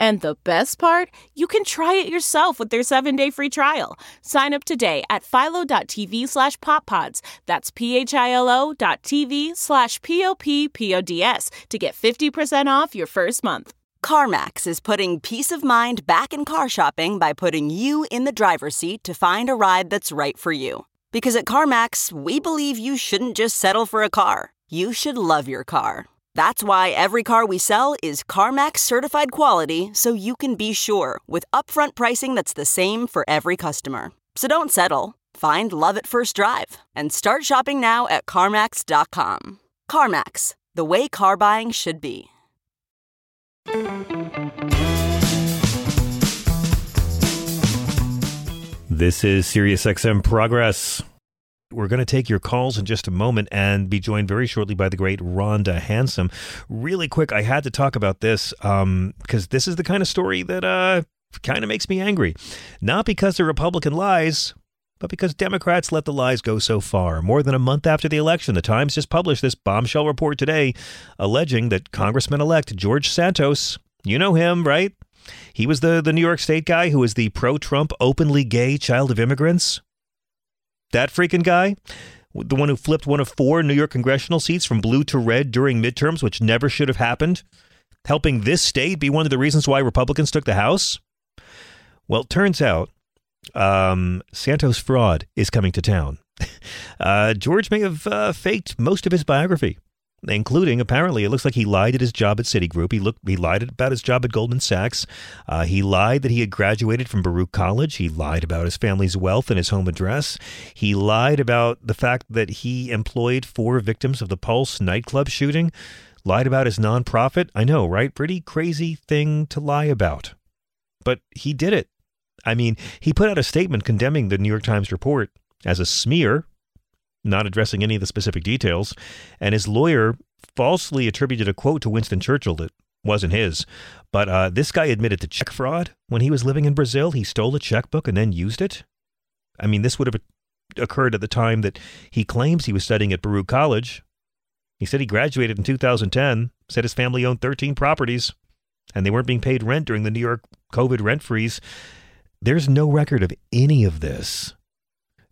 And the best part? You can try it yourself with their 7-day free trial. Sign up today at philo.tv slash poppods. That's p-h-i-l-o dot tv slash p-o-p-p-o-d-s to get 50% off your first month. CarMax is putting peace of mind back in car shopping by putting you in the driver's seat to find a ride that's right for you. Because at CarMax, we believe you shouldn't just settle for a car, you should love your car. That's why every car we sell is CarMax certified quality so you can be sure with upfront pricing that's the same for every customer. So don't settle. Find love at first drive and start shopping now at CarMax.com. CarMax, the way car buying should be. This is SiriusXM Progress. We're going to take your calls in just a moment and be joined very shortly by the great Rhonda Hansome. Really quick, I had to talk about this because this is the kind of story that uh, kind of makes me angry. Not because the Republican lies, but because Democrats let the lies go so far. More than a month after the election, the Times just published this bombshell report today alleging that Congressman elect George Santos, you know him, right? He was the, the New York State guy who was the pro Trump, openly gay child of immigrants. That freaking guy, the one who flipped one of four New York congressional seats from blue to red during midterms, which never should have happened, helping this state be one of the reasons why Republicans took the House. Well, it turns out um, Santos fraud is coming to town. Uh, George may have uh, faked most of his biography, including apparently it looks like he lied at his job at Citigroup. He looked he lied about his job at Goldman Sachs. Uh, he lied that he had graduated from Baruch College. He lied about his family's wealth and his home address. He lied about the fact that he employed four victims of the Pulse nightclub shooting. Lied about his nonprofit. I know, right? Pretty crazy thing to lie about. But he did it. I mean, he put out a statement condemning the New York Times report as a smear, not addressing any of the specific details, and his lawyer falsely attributed a quote to Winston Churchill that wasn't his. But uh, this guy admitted to check fraud when he was living in Brazil. He stole a checkbook and then used it. I mean, this would have occurred at the time that he claims he was studying at Baruch College. He said he graduated in 2010, said his family owned 13 properties, and they weren't being paid rent during the New York COVID rent freeze. There's no record of any of this.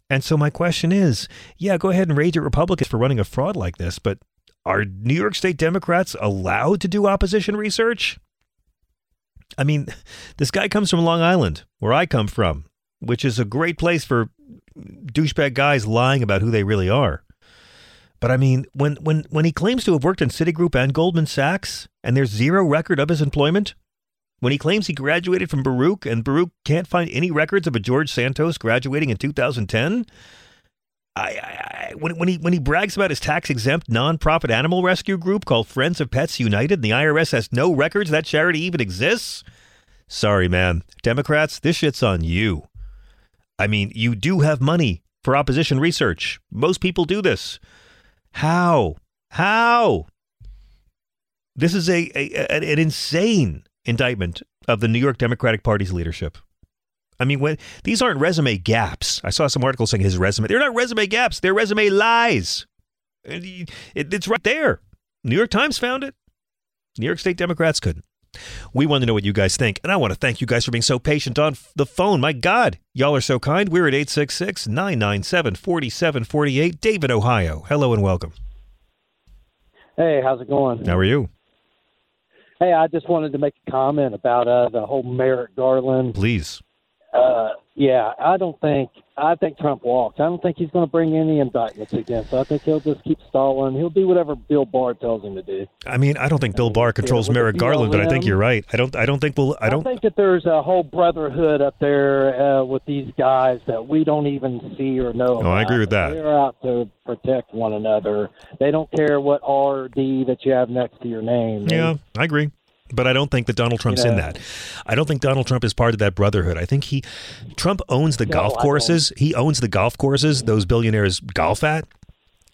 And so my question is yeah, go ahead and rage at Republicans for running a fraud like this, but are New York State Democrats allowed to do opposition research? I mean, this guy comes from Long Island, where I come from, which is a great place for douchebag guys lying about who they really are. But I mean, when, when, when he claims to have worked in Citigroup and Goldman Sachs, and there's zero record of his employment, when he claims he graduated from Baruch and Baruch can't find any records of a George Santos graduating in 2010, I, I, when, when he when he brags about his tax exempt nonprofit animal rescue group called Friends of Pets United, and the IRS has no records that charity even exists. Sorry, man, Democrats, this shit's on you. I mean, you do have money for opposition research. Most people do this. How? How? This is a, a an insane indictment of the New York Democratic Party's leadership. I mean, when these aren't resume gaps. I saw some articles saying his resume. They're not resume gaps. They're resume lies. It, it's right there. New York Times found it. New York State Democrats couldn't. We want to know what you guys think, and I want to thank you guys for being so patient on the phone. My God, y'all are so kind. We're at 866 997 4748, David, Ohio. Hello and welcome. Hey, how's it going? How are you? Hey, I just wanted to make a comment about uh, the whole Merrick Garland. Please. Uh, yeah, I don't think I think Trump walks. I don't think he's going to bring any indictments against. I think he'll just keep stalling. He'll do whatever Bill Barr tells him to do. I mean, I don't think Bill Barr controls Merrick Garland, but I think you're right. I don't. I don't think we'll. I don't I think that there's a whole brotherhood up there uh, with these guys that we don't even see or know. Oh, I agree with that. They're out to protect one another. They don't care what R or D that you have next to your name. They- Yeah, I agree. But I don't think that Donald Trump's in that. I don't think Donald Trump is part of that brotherhood. I think he Trump owns the No, golf courses. He owns the golf courses those billionaires golf at.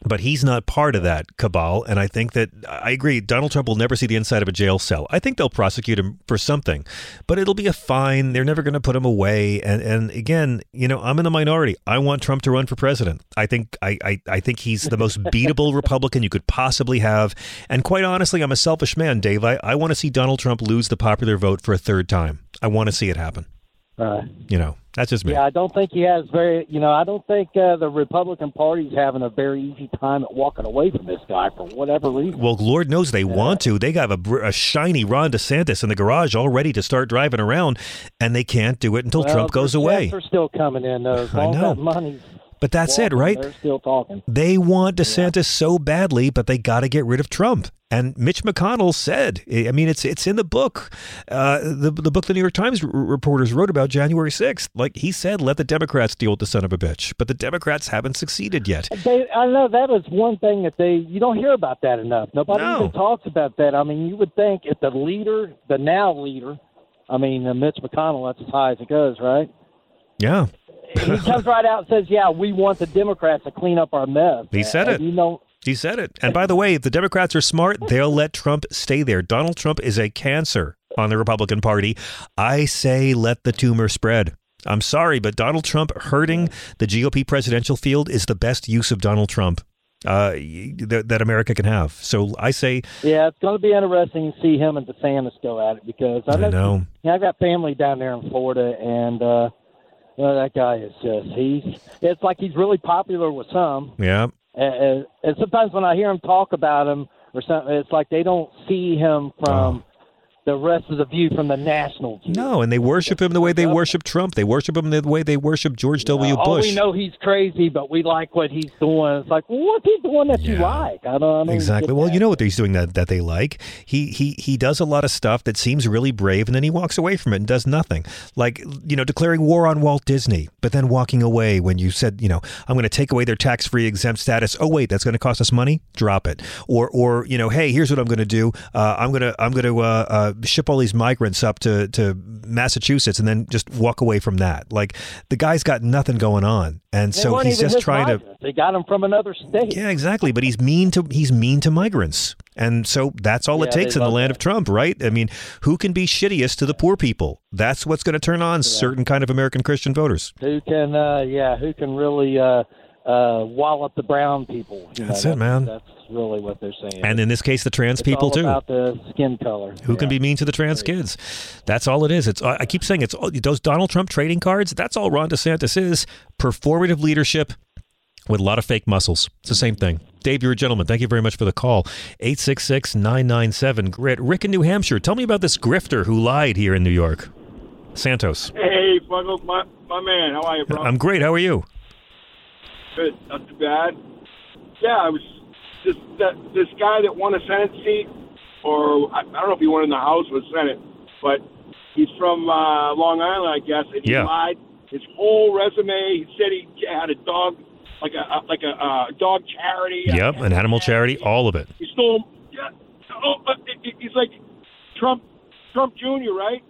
But he's not part of that cabal. And I think that I agree. Donald Trump will never see the inside of a jail cell. I think they'll prosecute him for something, but it'll be a fine. They're never going to put him away. And and again, you know, I'm in the minority. I want Trump to run for president. I think I I, I think he's the most beatable Republican you could possibly have. And quite honestly, I'm a selfish man, Dave. I, I want to see Donald Trump lose the popular vote for a third time. I want to see it happen. Right. You know, that's just me. Yeah, I don't think he has very. You know, I don't think uh, the Republican Party's having a very easy time at walking away from this guy for whatever reason. Well, Lord knows they want to. They got a, a shiny Ron DeSantis in the garage all ready to start driving around, and they can't do it until Well, Trump goes away. are still coming in. Though. I know. that money's But that's it, right? They're still talking. They want DeSantis so badly, but they got to get rid of Trump. And Mitch McConnell said, I mean, it's it's in the book, uh, the the book the New York Times r- reporters wrote about January sixth. Like he said, let the Democrats deal with the son of a bitch, but the Democrats haven't succeeded yet. They, I know that is one thing that they you don't hear about that enough. Nobody No. even talks about that. I mean, you would think if the leader, the now leader, I mean, uh, Mitch McConnell, that's as high as it goes, right? Yeah, he comes right out and says, "Yeah, we want the Democrats to clean up our mess." He said And it. You know, he said it. And by the way, if the Democrats are smart, they'll let Trump stay there. Donald Trump is a cancer on the Republican Party. I say let the tumor spread. I'm sorry, but Donald Trump hurting the GOP presidential field is the best use of Donald Trump uh, that, that America can have. So I say, yeah, it's going to be interesting to see him and DeSantis go at it because I I know. Yeah, I got family down there in Florida, and uh, well, that guy is just he's. It's like he's really popular with some, yeah, and, and sometimes when I hear him talk about him or something, it's like they don't see him from oh. The rest of the view from the national view. no, and they worship him the way they worship Trump. They worship him the way they worship George W. All Bush. we know he's crazy, but we like what he's doing. It's like, well, what's he doing that you like? I don't, I don't Exactly. Well, that. you know what he's doing that that they like. He he he does a lot of stuff that seems really brave, and then he walks away from it and does nothing. Like you know, declaring war on Walt Disney, but then walking away when you said, you know, I'm going to take away their tax free exempt status. Oh wait, that's going to cost us money. Drop it. Or or you know, hey, here's what I'm going to do. Uh, I'm gonna I'm going to uh, uh, uh, ship all these migrants up to to Massachusetts and then just walk away from that. Like the guy's got nothing going on, and They so he's just trying to. They got him from another state. Yeah, exactly. But he's mean to he's mean to migrants, and so that's all it takes in the land of Trump, right? I mean, who can be shittiest to the poor people? That's what's going to turn on certain kind of American Christian voters. Who can, uh, yeah, who can really uh, uh, wallop the brown people? You That's know, it, man. That's really what they're saying. And in this case, the trans It's people all too. about the skin color. Who can be mean to the trans kids? That's all it is. It's I keep saying it's those Donald Trump trading cards. That's all Ron DeSantis is. Performative leadership with a lot of fake muscles. It's the same thing. Dave, you're a gentleman. Thank you very much for the call. 866-997 grit. Rick in New Hampshire. Tell me about this grifter who lied here in New York. Santos. Hey, Buggles, my, my man, how are you, bro? I'm great. How are you? Good, not too bad. Yeah, I was this that, this guy that won a Senate seat, or I, I don't know if he won in the House or the Senate, but he's from uh, Long Island, I guess, and he Yeah. lied. His whole resume, he said he had a dog, like a like a uh, dog charity. Yep, an animal charity, all of it. He stole. Yeah. Oh, he- he- he's like Trump, Trump Jr. Right?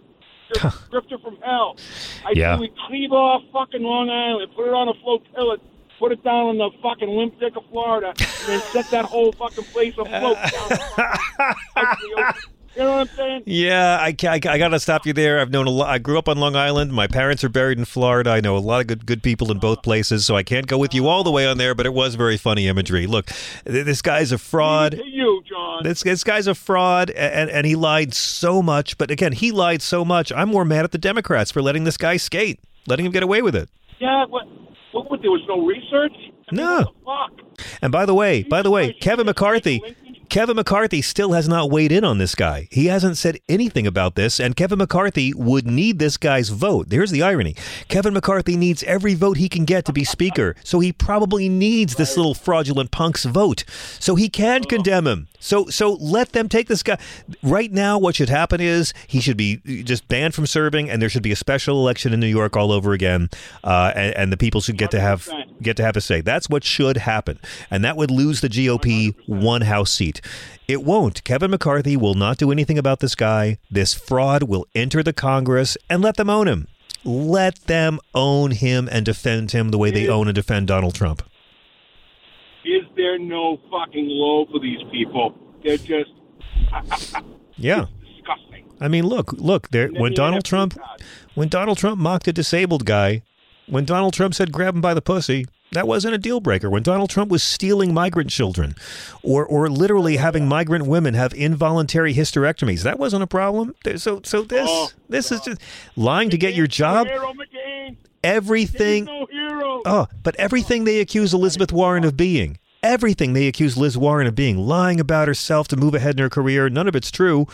Grifter from hell. I Yeah. we cleave off fucking Long Island, put it on a flotilla, put it down on the fucking limp dick of Florida, and then set that whole fucking place afloat you know what I'm saying? Yeah, I, I, I got to stop you there. I've known a lot. I grew up on Long Island. My parents are buried in Florida. I know a lot of good good people in both places, so I can't go with you all the way on there. But it was very funny imagery. Look, th- this guy's a fraud. To you, John. This this guy's a fraud, and and he lied so much. But again, he lied so much. I'm more mad at the Democrats for letting this guy skate, letting him get away with it. Yeah. What? What? what there was no research. No. Fuck. And by the way, by the way, Kevin McCarthy, Kevin McCarthy still has not weighed in on this guy. He hasn't said anything about this, and Kevin McCarthy would need this guy's vote. Here's the irony: Kevin McCarthy needs every vote he can get to be speaker, so he probably needs this little fraudulent punk's vote, so he can condemn him. So, so let them take this guy. Right now, what should happen is he should be just banned from serving, and there should be a special election in New York all over again, uh, and, and the people should get to have get to have a say. That's what should happen, and that would lose the GOP one House seat. It won't. Kevin McCarthy will not do anything about this guy. This fraud will enter the Congress and let them own him. Let them own him and defend him the way they own and defend Donald Trump. Is there no fucking low for these people? They're just Yeah. disgusting. I mean, look, look. There, when Donald Trump, when Donald Trump mocked a disabled guy, when Donald Trump said grab him by the pussy, that wasn't a deal breaker. When Donald Trump was stealing migrant children, or or literally having migrant women have involuntary hysterectomies, that wasn't a problem. So so this Oh, this is just lying to get your job. Hero Everything. No. Oh, but everything they accuse Elizabeth Warren of being, everything they accuse Liz Warren of being, lying about herself to move ahead in her career, none of it's true.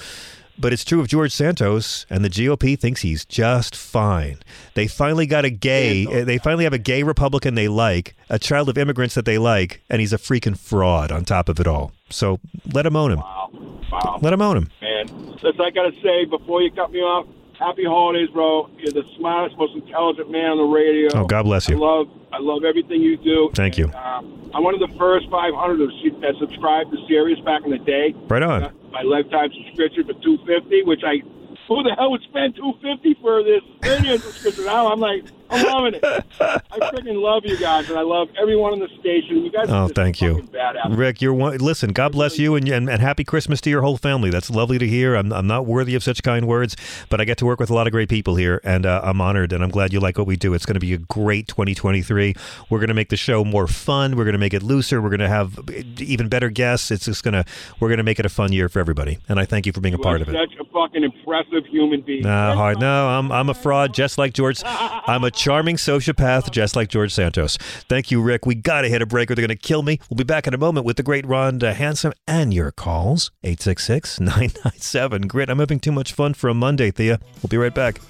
But it's true of George Santos, and the GOP thinks he's just fine. They finally got a gay, uh, they finally have a gay Republican they like, a child of immigrants that they like, and he's a freaking fraud on top of it all. So let him own him. Wow. Let him own him. Man, listen, I gotta say before you cut me off, happy holidays, bro. You're the smartest, most intelligent man on the radio. Oh, God bless you. I love, I love everything you do. Thank you. Um, I'm one of the first 500 that subscribed to Sirius back in the day. Right on. Uh, my lifetime subscription for 250, which I who the hell would spend 250 for this radio subscription? Now I'm like, I'm loving it. I freaking love you guys, and I love everyone in the station. You guys. Oh, thank you. Rick. You're one. Listen, God bless you, and, and and happy Christmas to your whole family. That's lovely to hear. I'm I'm not worthy of such kind words, but I get to work with a lot of great people here, and uh, I'm honored, and I'm glad you like what we do. It's going to be a great 2023. We're going to make the show more fun. We're going to make it looser. We're going to have even better guests. It's just gonna we're going to make it a fun year for everybody, and I thank you for being a part of it. Such a fucking impressive human being. No, hard. No, I'm I'm a fraud, just like George. I'm a charming sociopath, just like George Santos. Thank you, Rick. We got to hit a break, or they're going to kill me. We'll be back in a moment with the great Rhonda Hansome and your calls 866-997 grit. I'm having too much fun for a Monday, Thea. We'll be right back.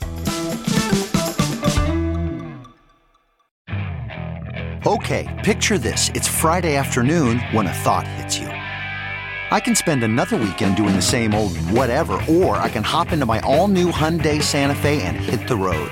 Okay, picture this. It's Friday afternoon when a thought hits you. I can spend another weekend doing the same old whatever, or I can hop into my all new Hyundai Santa Fe and hit the road.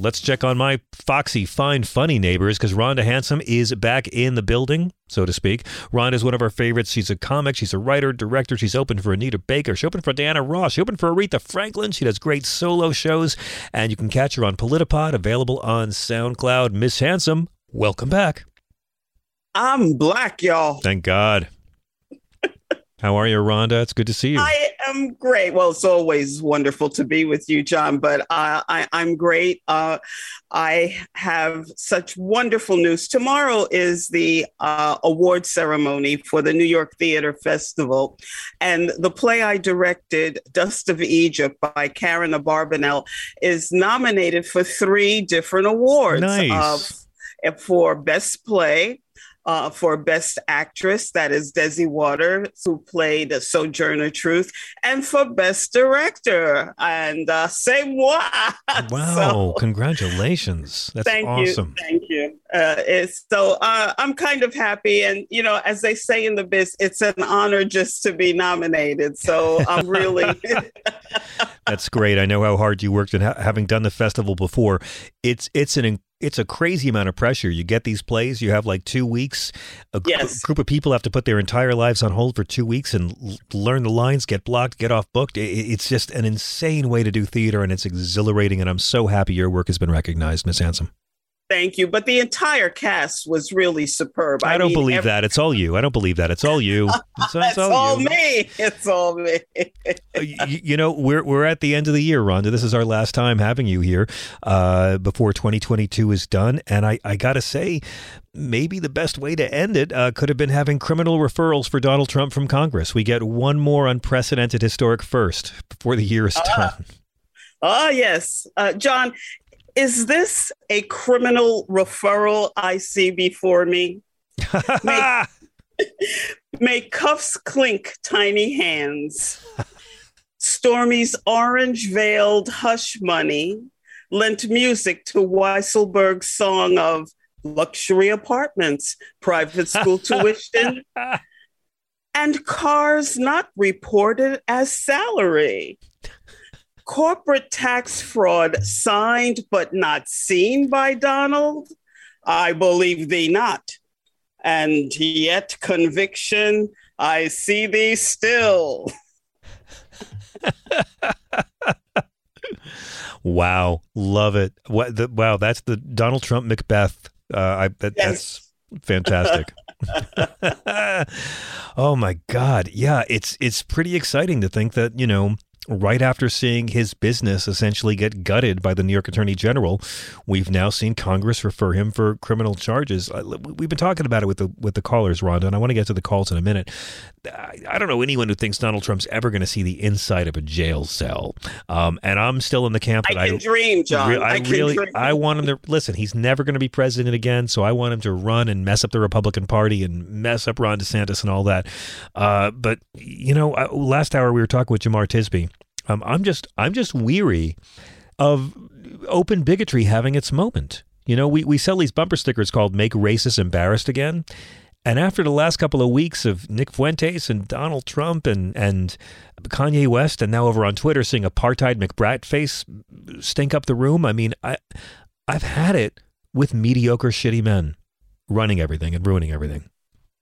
Let's check on my foxy, fine, funny neighbors because Rhonda Hansome is back in the building, so to speak. Rhonda is one of our favorites. She's a comic, she's a writer, director. She's open for Anita Baker, she opened for Diana Ross, she opened for Aretha Franklin. She does great solo shows, and you can catch her on Politipod, available on SoundCloud. Miss Hansome, welcome back. I'm black, y'all. Thank God. How are you, Rhonda? It's good to see you. I am great. Well, it's always wonderful to be with you, John, but uh, I, am great. Uh, I have such wonderful news. Tomorrow is the uh, award ceremony for the New York Theater Festival. And the play I directed, Dust of Egypt by Karen Abarbanel, is nominated for three different awards. Nice. for Best Play, uh, for Best Actress, that is Desi Waters, who played Sojourner Truth, and for Best Director. And uh, say moi. Wow, so, congratulations. That's thank awesome. You, thank you. Uh, it's, so uh, I'm kind of happy. And, you know, as they say in the biz, it's an honor just to be nominated. So I'm really. That's great. I know how hard you worked and ha- having done the festival before. It's, it's an it's a crazy amount of pressure. You get these plays, you have like two weeks. A gr- group of people have to put their entire lives on hold for two weeks and l- learn the lines, get blocked, get off booked. It- it's just an insane way to do theater, and it's exhilarating. And I'm so happy your work has been recognized, Miss Hansome. Thank you. But the entire cast was really superb. I, I don't mean, believe every- that. It's all you. I don't believe that. It's all you. It's, it's all, all, you. me. It's all me. Uh, you, you, know, we're we're at the end of the year, Rhonda. This is our last time having you here uh, before 2022 is done, and I I gotta say, maybe the best way to end it uh, could have been having criminal referrals for Donald Trump from Congress. We get one more unprecedented historic first before the year is done. Oh, yes. Uh, John, is this a criminal referral I see before me? may, may cuffs clink tiny hands. Stormy's orange veiled hush money lent music to Weisselberg's song of luxury apartments, private school tuition, and cars not reported as salary corporate tax fraud signed but not seen by Donald? I believe thee not. And yet conviction, I see thee still. wow, love it. What the, wow, that's the Donald Trump Macbeth. Uh, I that, Yes. that's fantastic. oh my god. Yeah, it's it's pretty exciting to think that, you know, right after seeing his business essentially get gutted by the New York Attorney General, we've now seen Congress refer him for criminal charges. Uh, We've been talking about it with the with the callers, Rhonda, and I want to get to the calls in a minute. I, I don't know anyone who thinks Donald Trump's ever going to see the inside of a jail cell, um, and I'm still in the camp that I I, can dream, John. re- I I can really, dream. I want him to listen. He's never going to be president again, so I want him to run and mess up the Republican Party and mess up Ron DeSantis and all that. Uh, but you know, last hour we were talking with Jemar Tisby. Um, I'm just, I'm just weary of open bigotry having its moment. You know, we, we sell these bumper stickers called "Make Racists Embarrassed Again." And after the last couple of weeks of Nick Fuentes and Donald Trump and, and Kanye West, and now over on Twitter seeing apartheid McBrat face stink up the room, I mean, I, I've had it with mediocre, shitty men running everything and ruining everything.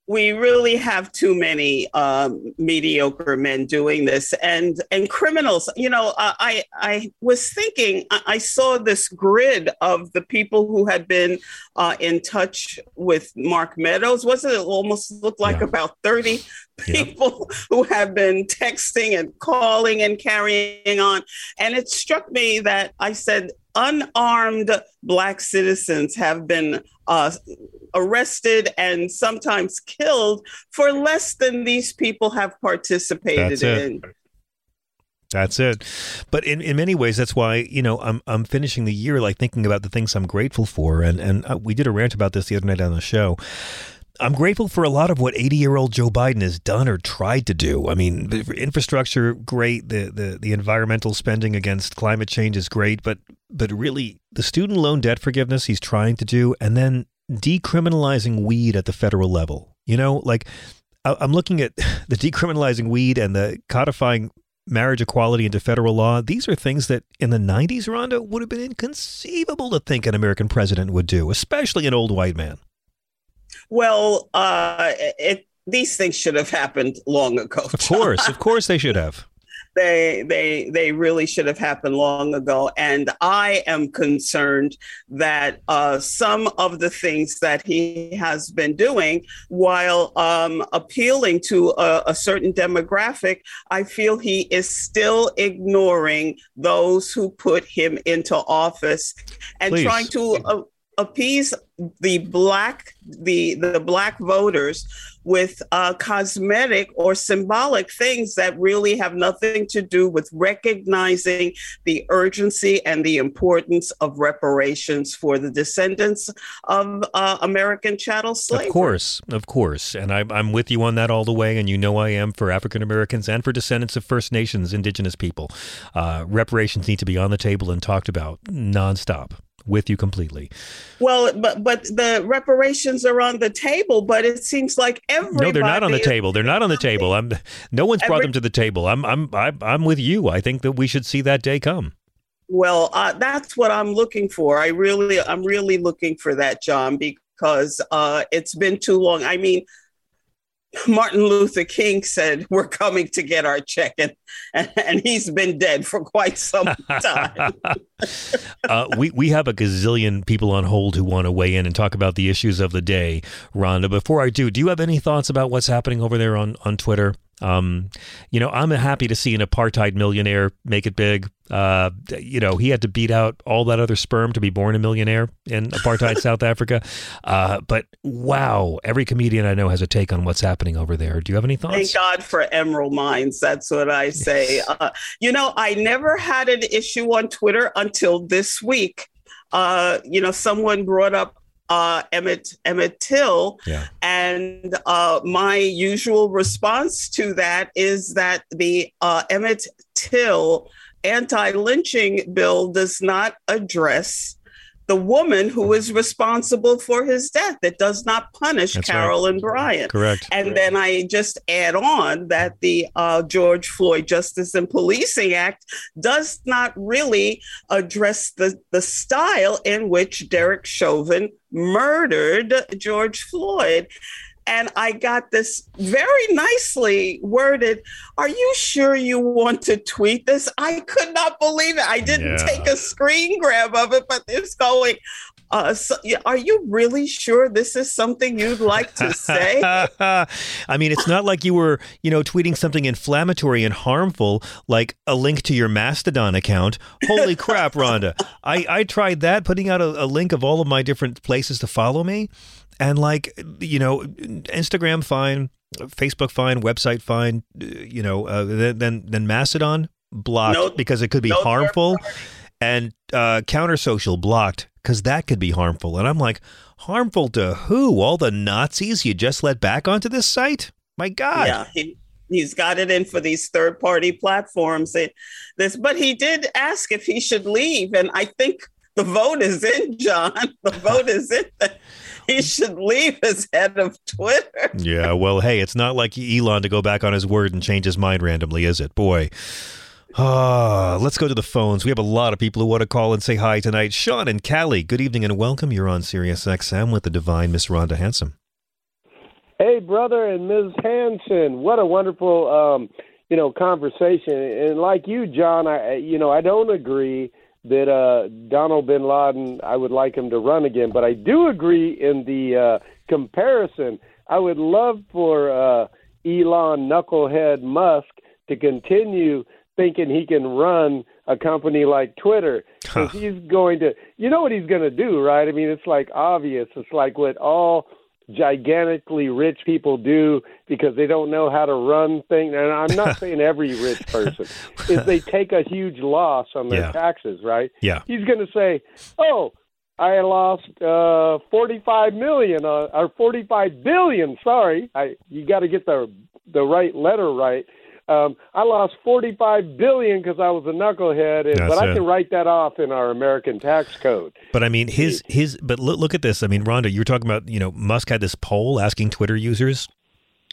We really have too many um, mediocre men doing this and and criminals. You know uh, i i was thinking I, I saw this grid of the people who had been uh, in touch with mark meadows. Wasn't it almost looked like about 30 people who have been texting and calling and carrying on? And it struck me that i said unarmed Black citizens have been uh, arrested and sometimes killed for less than these people have participated That's it. in. That's it. But in, in many ways, that's why you know I'm I'm finishing the year like thinking about the things I'm grateful for, and and uh, we did a rant about this the other night on the show. I'm grateful for a lot of what 80 year old Joe Biden has done or tried to do. I mean, infrastructure, great. The, the the environmental spending against climate change is great, but but really the student loan debt forgiveness he's trying to do, and then decriminalizing weed at the federal level. You know, like I'm looking at the decriminalizing weed and the codifying marriage equality into federal law. These are things that in the 90s, Rhonda, would have been inconceivable to think an American president would do, especially an old white man. Well, uh, it, these things should have happened long ago. Of course, of course they should have. They they they really should have happened long ago, and I am concerned that uh, some of the things that he has been doing, while um, appealing to a, a certain demographic, I feel he is still ignoring those who put him into office and Please. trying to. Uh, appease the black the the black voters with uh, cosmetic or symbolic things that really have nothing to do with recognizing the urgency and the importance of reparations for the descendants of uh, American chattel slavery. Of course, of course. And I, I'm with you on that all the way. And you know I am for African Americans and for descendants of First Nations, indigenous people. Uh, reparations need to be on the table and talked about nonstop. With you completely. Well, but but the reparations are on the table, but it seems like everybody No, they're not on the table. They're not on the table. I'm. No one's brought them to the table. I'm. I'm. I'm, I'm with you. I think that we should see that day come. Well, uh, that's what I'm looking for. I really, I'm really looking for that, John, because uh, it's been too long. I mean, Martin Luther King said, "We're coming to get our check," and and, he's been dead for quite some time. uh, we we have a gazillion people on hold who want to weigh in and talk about the issues of the day. Rhonda, before I do, do you have any thoughts about what's happening over there on on Twitter? Um, you know, I'm happy to see an apartheid millionaire make it big. Uh, you know, he had to beat out all that other sperm to be born a millionaire in apartheid South Africa. Uh, but wow, every comedian I know has a take on what's happening over there. Do you have any thoughts? Thank God for Emerald Minds. That's what I say. Uh, you know, I never had an issue on Twitter until this week. Uh, you know, someone brought up uh, Emmett Emmett Till, Yeah. and uh, my usual response to that is that the uh, Emmett Till anti-lynching bill does not address the woman who is responsible for his death. that does not punish That's right. Carolyn Bryant. Correct. And then I just add on that the uh, George Floyd Justice and Policing Act does not really address the, the style in which Derek Chauvin murdered George Floyd. And I got this very nicely worded. Are you sure you want to tweet this? I could not believe it. I didn't Yeah. take a screen grab of it, but it's going. Uh, so, are you really sure this is something you'd like to say? I mean, it's not like you were, you know, tweeting something inflammatory and harmful, like a link to your Mastodon account. Holy crap, Rhonda! I I tried that, putting out a, a link of all of my different places to follow me, and like, you know, Instagram fine, Facebook fine, website fine, you know, uh, then then then Mastodon blocked No- because it could be no harmful, and uh, counter social blocked because that could be harmful. And I'm like, harmful to who? All the Nazis you just let back onto this site? My God. Yeah, he, he's got it in for these third party platforms. It, this, but he did ask if he should leave, and I think the vote is in, John. The vote is in. that He should leave as head of Twitter. Yeah, well, hey, it's not like Elon to go back on his word and change his mind randomly, is it? Boy. Ah, let's go to the phones. We have a lot of people who want to call and say hi tonight. Sean and Cali, good evening and welcome. You're on Sirius XM with the divine Miss Rhonda Hansome. Hey, brother and Ms. Hansome, what a wonderful, um, you know, conversation. And like you, John, I, you know, I don't agree that uh, Donald Bin Laden. I would like him to run again, but I do agree in the uh, comparison. I would love for uh, Elon Knucklehead Musk to continue thinking he can run a company like Twitter. 'Cause he's going to, you know what he's going to do, right? I mean, it's like obvious. It's like what all gigantically rich people do because they don't know how to run things. And I'm not saying every rich person is they take a huge loss on their Yeah. taxes, right? Yeah. He's going to say, "Oh, I lost uh, 45 million uh, or 45 billion. Sorry, I you got to get the the right letter right." Um, I lost 45 billion because I was a knucklehead, and, but I it. can write that off in our American tax code. But I mean, his his. But look, look at this. I mean, Rhonda, you were talking about. You know, Musk had this poll asking Twitter users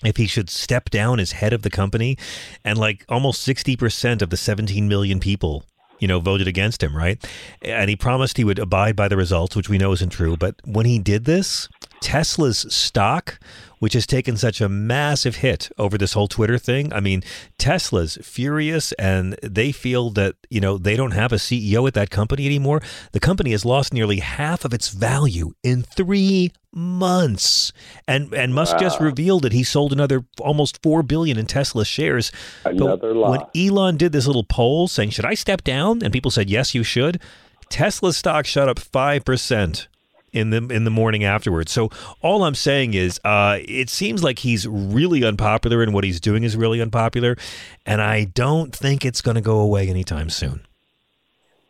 if he should step down as head of the company, and like almost sixty percent of the seventeen million people. You know, voted against him, right? And he promised he would abide by the results, which we know isn't true. But when he did this, Tesla's stock, which has taken such a massive hit over this whole Twitter thing, I mean, Tesla's furious and they feel that, you know, they don't have a CEO at that company anymore. The company has lost nearly half of its value in three months. And and Musk just revealed that he sold another almost four billion in Tesla shares. But Another when. Elon did this little poll saying, Should I step down? And people said, Yes, you should. Tesla stock shot up five percent in the in the morning afterwards. So all I'm saying is, uh, it seems like he's really unpopular, and what he's doing is really unpopular, and I don't think it's going to go away anytime soon.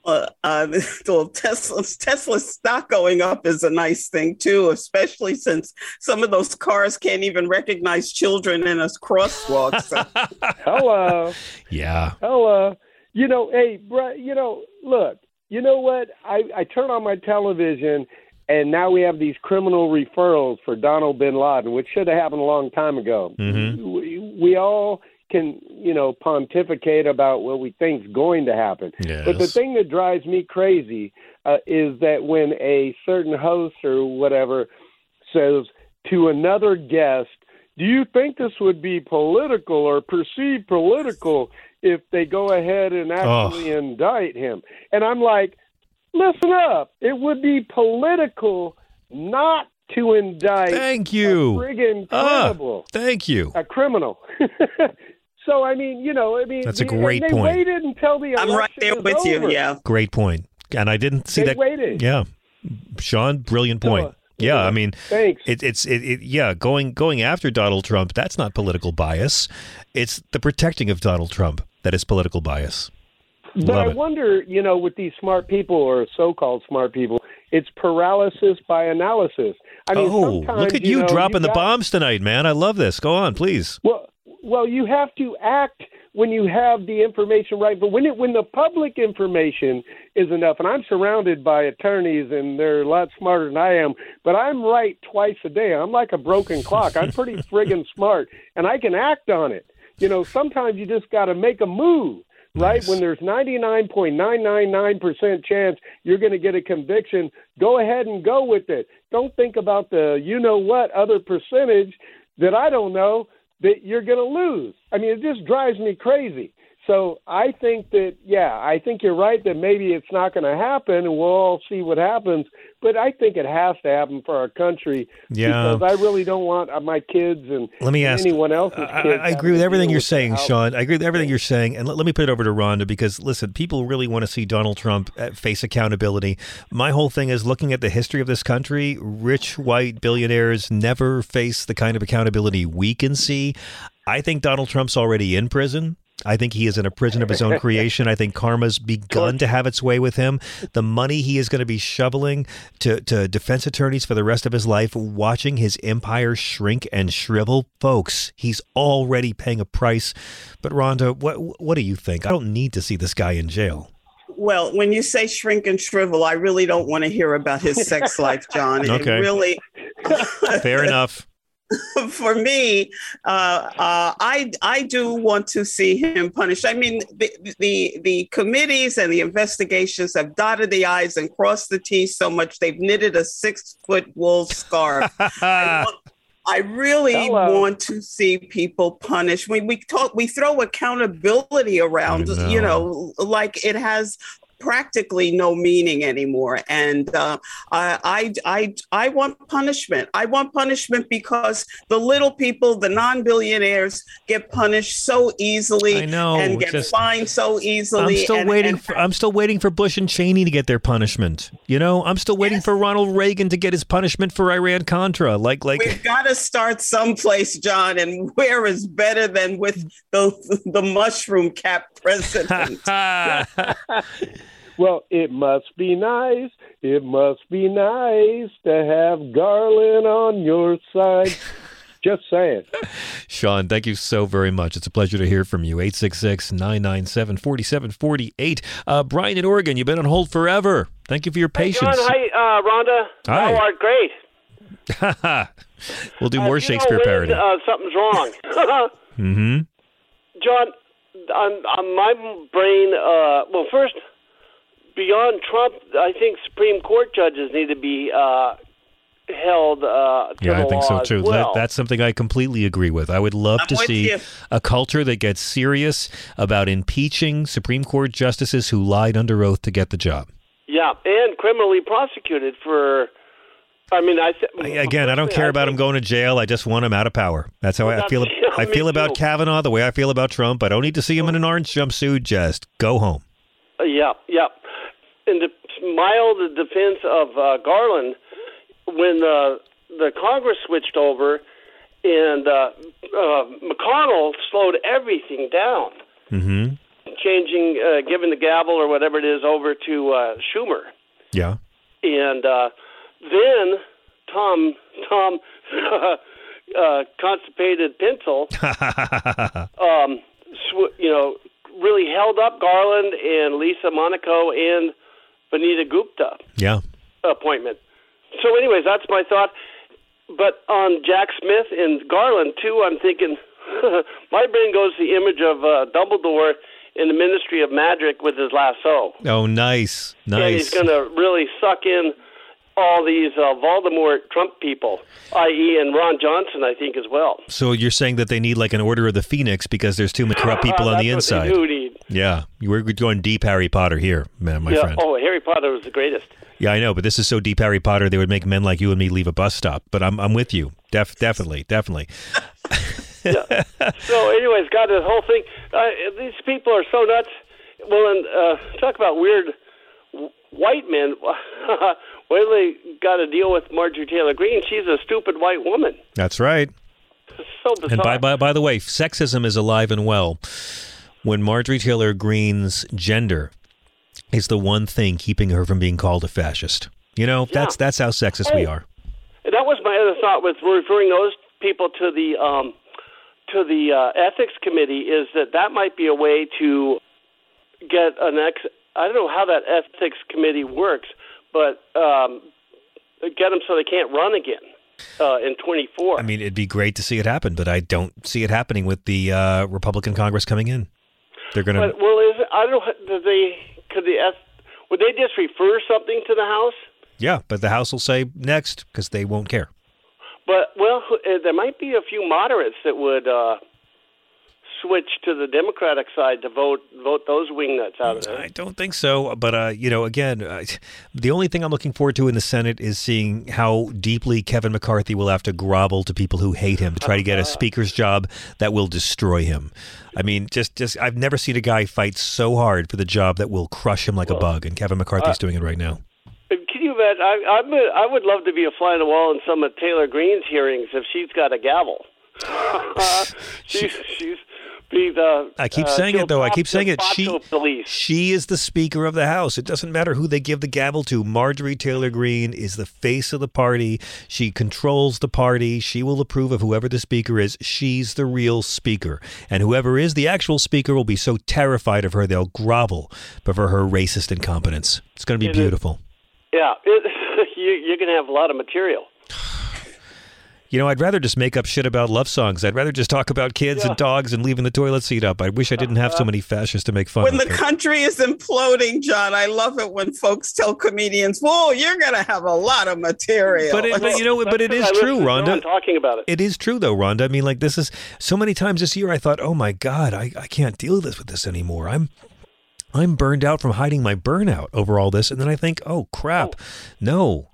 Uh, uh, well, Tesla's Tesla's stock going up is a nice thing too, especially since some of those cars can't even recognize children in a crosswalk. So. Hello. Yeah. Hello. You know, hey, bro, you know, look, you know what? I, I turn on my television and now we have these criminal referrals for Donald bin Laden, which should have happened a long time ago. Mm-hmm. We, we all can, you know, pontificate about what we think's going to happen. But the thing that drives me crazy uh, is that when a certain host or whatever says to another guest, "Do you think this would be political or perceived political if they go ahead and actually indict him?" And I'm like, "Listen up! It would be political not to indict Thank you. a friggin' Ah, criminal, thank you. a criminal." so I mean, you know, I mean, That's a the- great they point. waited until the I'm right there was with you. Yeah. Great point. And I didn't see They that. waited. Yeah, Sean, brilliant point. Yeah, I mean, Thanks. It, it's it, it, yeah, going going after Donald Trump. That's not political bias. It's the protecting of Donald Trump that is political bias. But Love I it. wonder, you know, with these smart people or so-called smart people, it's paralysis by analysis. I mean, oh, sometimes, look at you, know, dropping the got- bombs tonight, man. I love this. Go on, please. Well, well, you have to act when you have the information right. But when it when the public information is enough, and I'm surrounded by attorneys, and they're a lot smarter than I am, but I'm right twice a day. I'm like a broken clock. I'm pretty friggin' smart, and I can act on it. You know, sometimes you just got to make a move. Right when there's 99.999% chance you're going to get a conviction, go ahead and go with it. Don't think about the you know what other percentage that I don't know that you're going to lose. I mean, it just drives me crazy. So I think that, yeah, I think you're right that maybe it's not going to happen, and we'll all see what happens. But I think it has to happen for our country Yeah. because I really don't want uh, my kids and Let me ask. anyone else's I, kids. I agree with everything you're with saying, Sean. I agree with everything you're saying. And let, let me put it over to Rhonda because, listen, people really want to see Donald Trump uh, face accountability. My whole thing is looking at the history of this country. Rich white billionaires never face the kind of accountability we can see. I think Donald Trump's already in prison. I think he is in a prison of his own creation. I think karma's begun to have its way with him. The money he is going to be shoveling to, to defense attorneys for the rest of his life, watching his empire shrink and shrivel. Folks, he's already paying a price. But Rhonda, what what do you think? I don't need to see this guy in jail. Well, when you say shrink and shrivel, I really don't want to hear about his sex life, John. It Okay. really, Fair enough. for me, uh, uh, I I do want to see him punished. I mean, the, the the committees and the investigations have dotted the i's and crossed the t's so much they've knitted a six foot wool scarf. I, want- I really Hello. want to see people punished. We we talk we throw accountability around, know. you know, like it has practically no meaning anymore. And uh, I, I, I, I want punishment. I want punishment because the little people, the non-billionaires, get punished so easily. I know, and get just- fined so easily. I'm still and- waiting. and- for, I'm still waiting for Bush and Cheney to get their punishment. You know, I'm still waiting for Ronald Reagan to get his punishment for Iran Contra. Like, like We've got to start someplace, John, and where is better than with the the mushroom cap president? Well, it must be nice. It must be nice to have Garland on your side. Just saying. Sean, thank you so very much. It's a pleasure to hear from you. 866 997 4748. Uh, Brian in Oregon, you've been on hold forever. Thank you for your patience. John, hi, uh, Rhonda. Hi. How art great. we'll do Uh, more you know Shakespeare when, parody. Uh, something's wrong. mm-hmm. John, on, on my brain, uh, well, first, beyond Trump, I think Supreme Court judges need to be uh, held uh, Yeah, I think so as too. That- that's something I completely agree with. I would love I'm to see you. a culture that gets serious about impeaching Supreme Court justices who lied under oath to get the job. yeah, and criminally prosecuted for. I mean, I th- Again, I don't care about him going to jail. I just want him out of power. That's how I, I feel. That's- I feel about too. Kavanaugh the way I feel about Trump. I don't need to see him in an orange jumpsuit. Just go home. Uh, yeah, yeah. In the mild defense of uh, Garland, when uh, the Congress switched over, and uh, uh, McConnell slowed everything down, Mm-hmm. changing, uh, giving the gavel or whatever it is over to uh, Schumer, Yeah. and uh, then Tom Tom uh, constipated pencil um, sw- you know, really held up Garland and Lisa Monaco and Vanita Gupta Yeah. appointment. So, anyways, that's my thought. But on Jack Smith and Garland too, I'm thinking my brain goes to the image of uh, Dumbledore in the Ministry of Magic with his lasso, Oh, nice, nice. and he's going to really suck in all these uh, Voldemort Trump people, i.e., and Ron Johnson, I think as well. So you're saying that they need like an Order of the Phoenix because there's too many corrupt people on the inside. they do need. Yeah, we're going deep Harry Potter here, man, my yeah. friend. Oh, Harry Potter was the greatest. Yeah, I know, but this is so deep Harry Potter they would make men like you and me leave a bus stop. But I'm I'm with you. Def, definitely, definitely. yeah. so, anyways, got this whole thing. Uh, these people are so nuts. Well, and uh, talk about weird w- white men. what they got to deal with Marjorie Taylor Greene? She's a stupid white woman. That's right. So bizarre. And by, by by the way, sexism is alive and well. When Marjorie Taylor Greene's gender is the one thing keeping her from being called a fascist. You know, that's that's how sexist we Oh. are. That was my other thought with referring those people to the um, to the uh, ethics committee is that that might be a way to get an ex. I don't know how that ethics committee works, but um, get them so they can't run again uh, in 24. I mean, it'd be great to see it happen, but I don't see it happening with the uh, Republican Congress coming in. They're going to well, is it, I don't know. Do they could the would they just refer something to the House? Yeah, but the House will say next because they won't care. But well, uh, there might be a few moderates that would uh, switch to the Democratic side to vote vote those wingnuts out of there. I don't think so. But uh, you know, again, uh, the only thing I'm looking forward to in the Senate is seeing how deeply Kevin McCarthy will have to grovel to people who hate him to try to get a speaker's job that will destroy him. I mean, just just I've never seen a guy fight so hard for the job that will crush him like a bug, and Kevin McCarthy's uh, doing it right now. Can you bet? I, I'm a, I would love to be a fly on the wall in some of Taylor Greene's hearings if she's got a gavel. she's she's be the. I keep uh, saying it though. I keep saying it. She police. she is the Speaker of the House. It doesn't matter who they give the gavel to. Marjorie Taylor Greene is the face of the party. She controls the party. She will approve of whoever the Speaker is. She's the real Speaker, and whoever is the actual Speaker will be so terrified of her they'll grovel before her racist incompetence. It's going to be It is- beautiful. Yeah, it, you, you're going to have a lot of material. You know, I'd rather just make up shit about love songs. I'd rather just talk about kids and dogs and leaving the toilet seat up. I wish I didn't have so uh-huh. many fascists to make fun when of. When the but- country is imploding, John, I love it when folks tell comedians, "Whoa, you're going to have a lot of material." But, it, but you know, but it is true, to John Rhonda. talking about it. It is true, though, Rhonda. I mean, like this is so many times this year. I thought, oh my god, I, I can't deal with this with this anymore. I'm I'm burned out from hiding my burnout over all this. And then I think, oh, crap. Oh. No.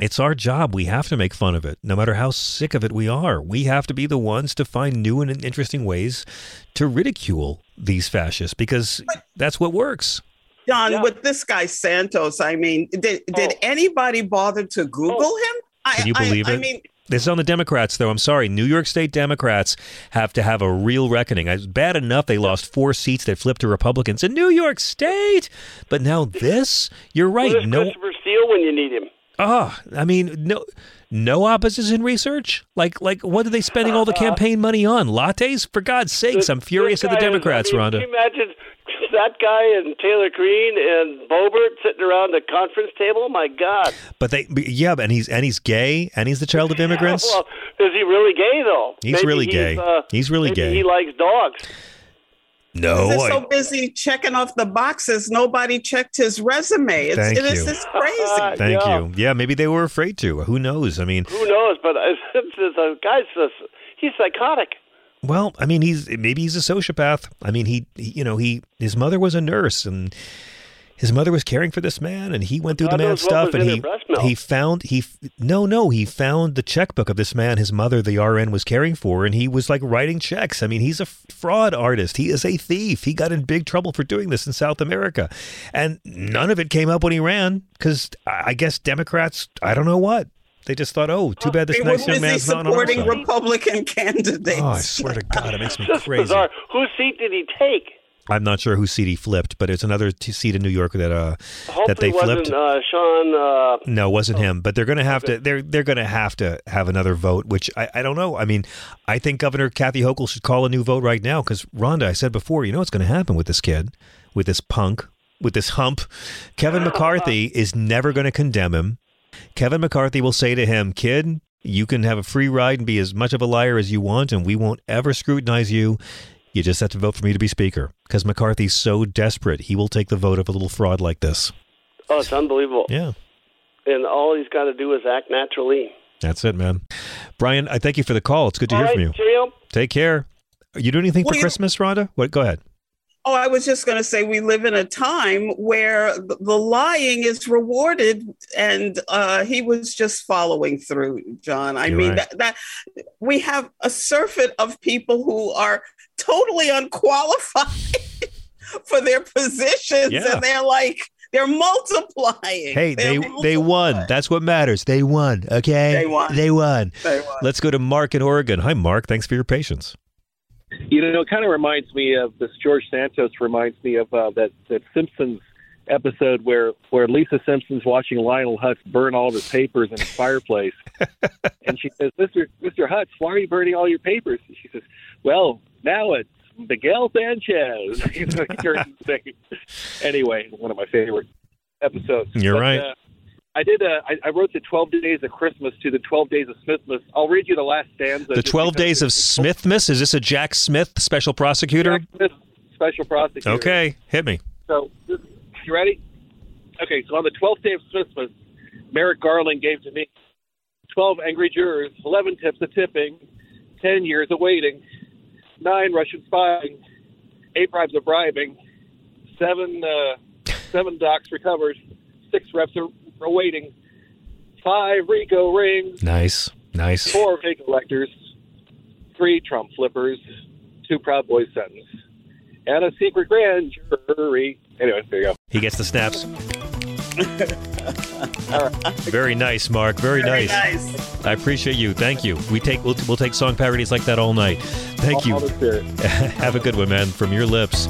It's our job. We have to make fun of it, no matter how sick of it we are. We have to be the ones to find new and interesting ways to ridicule these fascists because that's what works. John, with this guy Santos, I mean, did did oh. anybody bother to oh. Google him? I, Can you believe I, it? I mean, this is on the Democrats, though. I'm sorry. New York State Democrats have to have a real reckoning. It's bad enough they lost four seats that flipped to Republicans in New York State. But now this, you're right. Where's No, Christopher Steele when you need him? Ah, I mean, no, no opposition research. Like, like, what are they spending all the campaign money on? Lattes? For God's sakes, I'm furious at the Guy is- Democrats, I mean, Rhonda. Can you imagine that guy and Taylor Greene and Boebert sitting around the conference table? My God. But they, yeah, and he's and he's gay, and he's the child of immigrants. Well, is he really gay though? He's Maybe really gay. uh, He's really gay. He likes dogs. No, they're so busy checking off the boxes, nobody checked his resume. It's, Thank it is you. it's crazy. Thank yeah. you. Yeah, maybe they were afraid to. Who knows? I mean, Who knows? But it's, it's, it's a guy's just, he's psychotic. Well, I mean, he's maybe he's a sociopath. I mean, he, he you know, he his mother was a nurse and his mother was caring for this man and he went through God the man's stuff and he her breast milk. he found he no no he found the checkbook of this man his mother the RN was caring for and he was like writing checks. I mean, he's a fraud artist. He is a thief. He got in big trouble for doing this in South America. And none of it came up when he ran cuz I guess Democrats, I don't know what. They just thought, "Oh, too bad this They were nice young man's not on our supporting. Republican candidates. Oh, I swear to God, it makes me Just crazy. bizarre. Whose seat did he take? I'm not sure whose seat he flipped, but it's another t- seat in New York that uh Hopefully that they wasn't flipped. uh, Sean. Uh, no, it wasn't him. But they're going to have to. They're they're going to have to have another vote. Which I, I don't know. I mean, I think Governor Kathy Hochul should call a new vote right now because Rhonda. I said before, you know what's going to happen with this kid, with this punk, with this hump. Kevin McCarthy is never going to condemn him. Kevin McCarthy will say to him, "Kid, you can have a free ride and be as much of a liar as you want, and we won't ever scrutinize you." You just have to vote for me to be speaker because McCarthy's so desperate. He will take the vote of a little fraud like this. oh, it's unbelievable. Yeah. And all he's got to do is act naturally. That's it, man. Brian, I thank you for the call. It's good to All hear right, from you. cheerio. Take care. Are You do anything Well, for you- Christmas, Rhonda? What? Go ahead. Oh, I was just going to say we live in a time where the, the lying is rewarded, and uh, he was just following through, John. I You're mean, right. that, that we have a surfeit of people who are totally unqualified for their positions, Yeah. and they're like they're multiplying. Hey, They're they they won. That's what matters. They won. Okay. They won. They won. They won. Let's go to Mark in Oregon. Hi, Mark. Thanks for your patience. You know, it kind of reminds me of this. George Santos reminds me of uh, that that Simpsons episode where where Lisa Simpson's watching Lionel Hutz burn all of his papers in his fireplace, and she says, "Mister Mister Hutz, why are you burning all your papers?" And she says, "Well, now it's Miguel Sanchez." You know, he turns his name. anyway, one of my favorite episodes. You're But, right. Uh, I did. Uh, I, I wrote the Twelve Days of Christmas to the Twelve Days of Smithmas. I'll read you the last stanza. The 12 Days of Smithmas. Is this a Jack Smith special prosecutor? Jack Smith, special prosecutor. Okay. Hit me. So, you ready? Okay, so on the 12th day of Christmas, Merrick Garland gave to me 12 angry jurors, 11 tips of tipping, 10 years of waiting, 9 Russian spying, 8 bribes of bribing, 7 uh, seven docs recovered, 6 reps are awaiting, 5 Rico rings, Nice. Nice. 4 fake electors, 3 Trump flippers, 2 Proud Boys sentence, and a secret grand jury. Anyway, there you go. He gets the snaps. Very nice, Mark. Very, Very nice. nice. I appreciate you. Thank you. We take we'll, we'll take song parodies like that all night. Thank you. All. Have a good one, man. From your lips.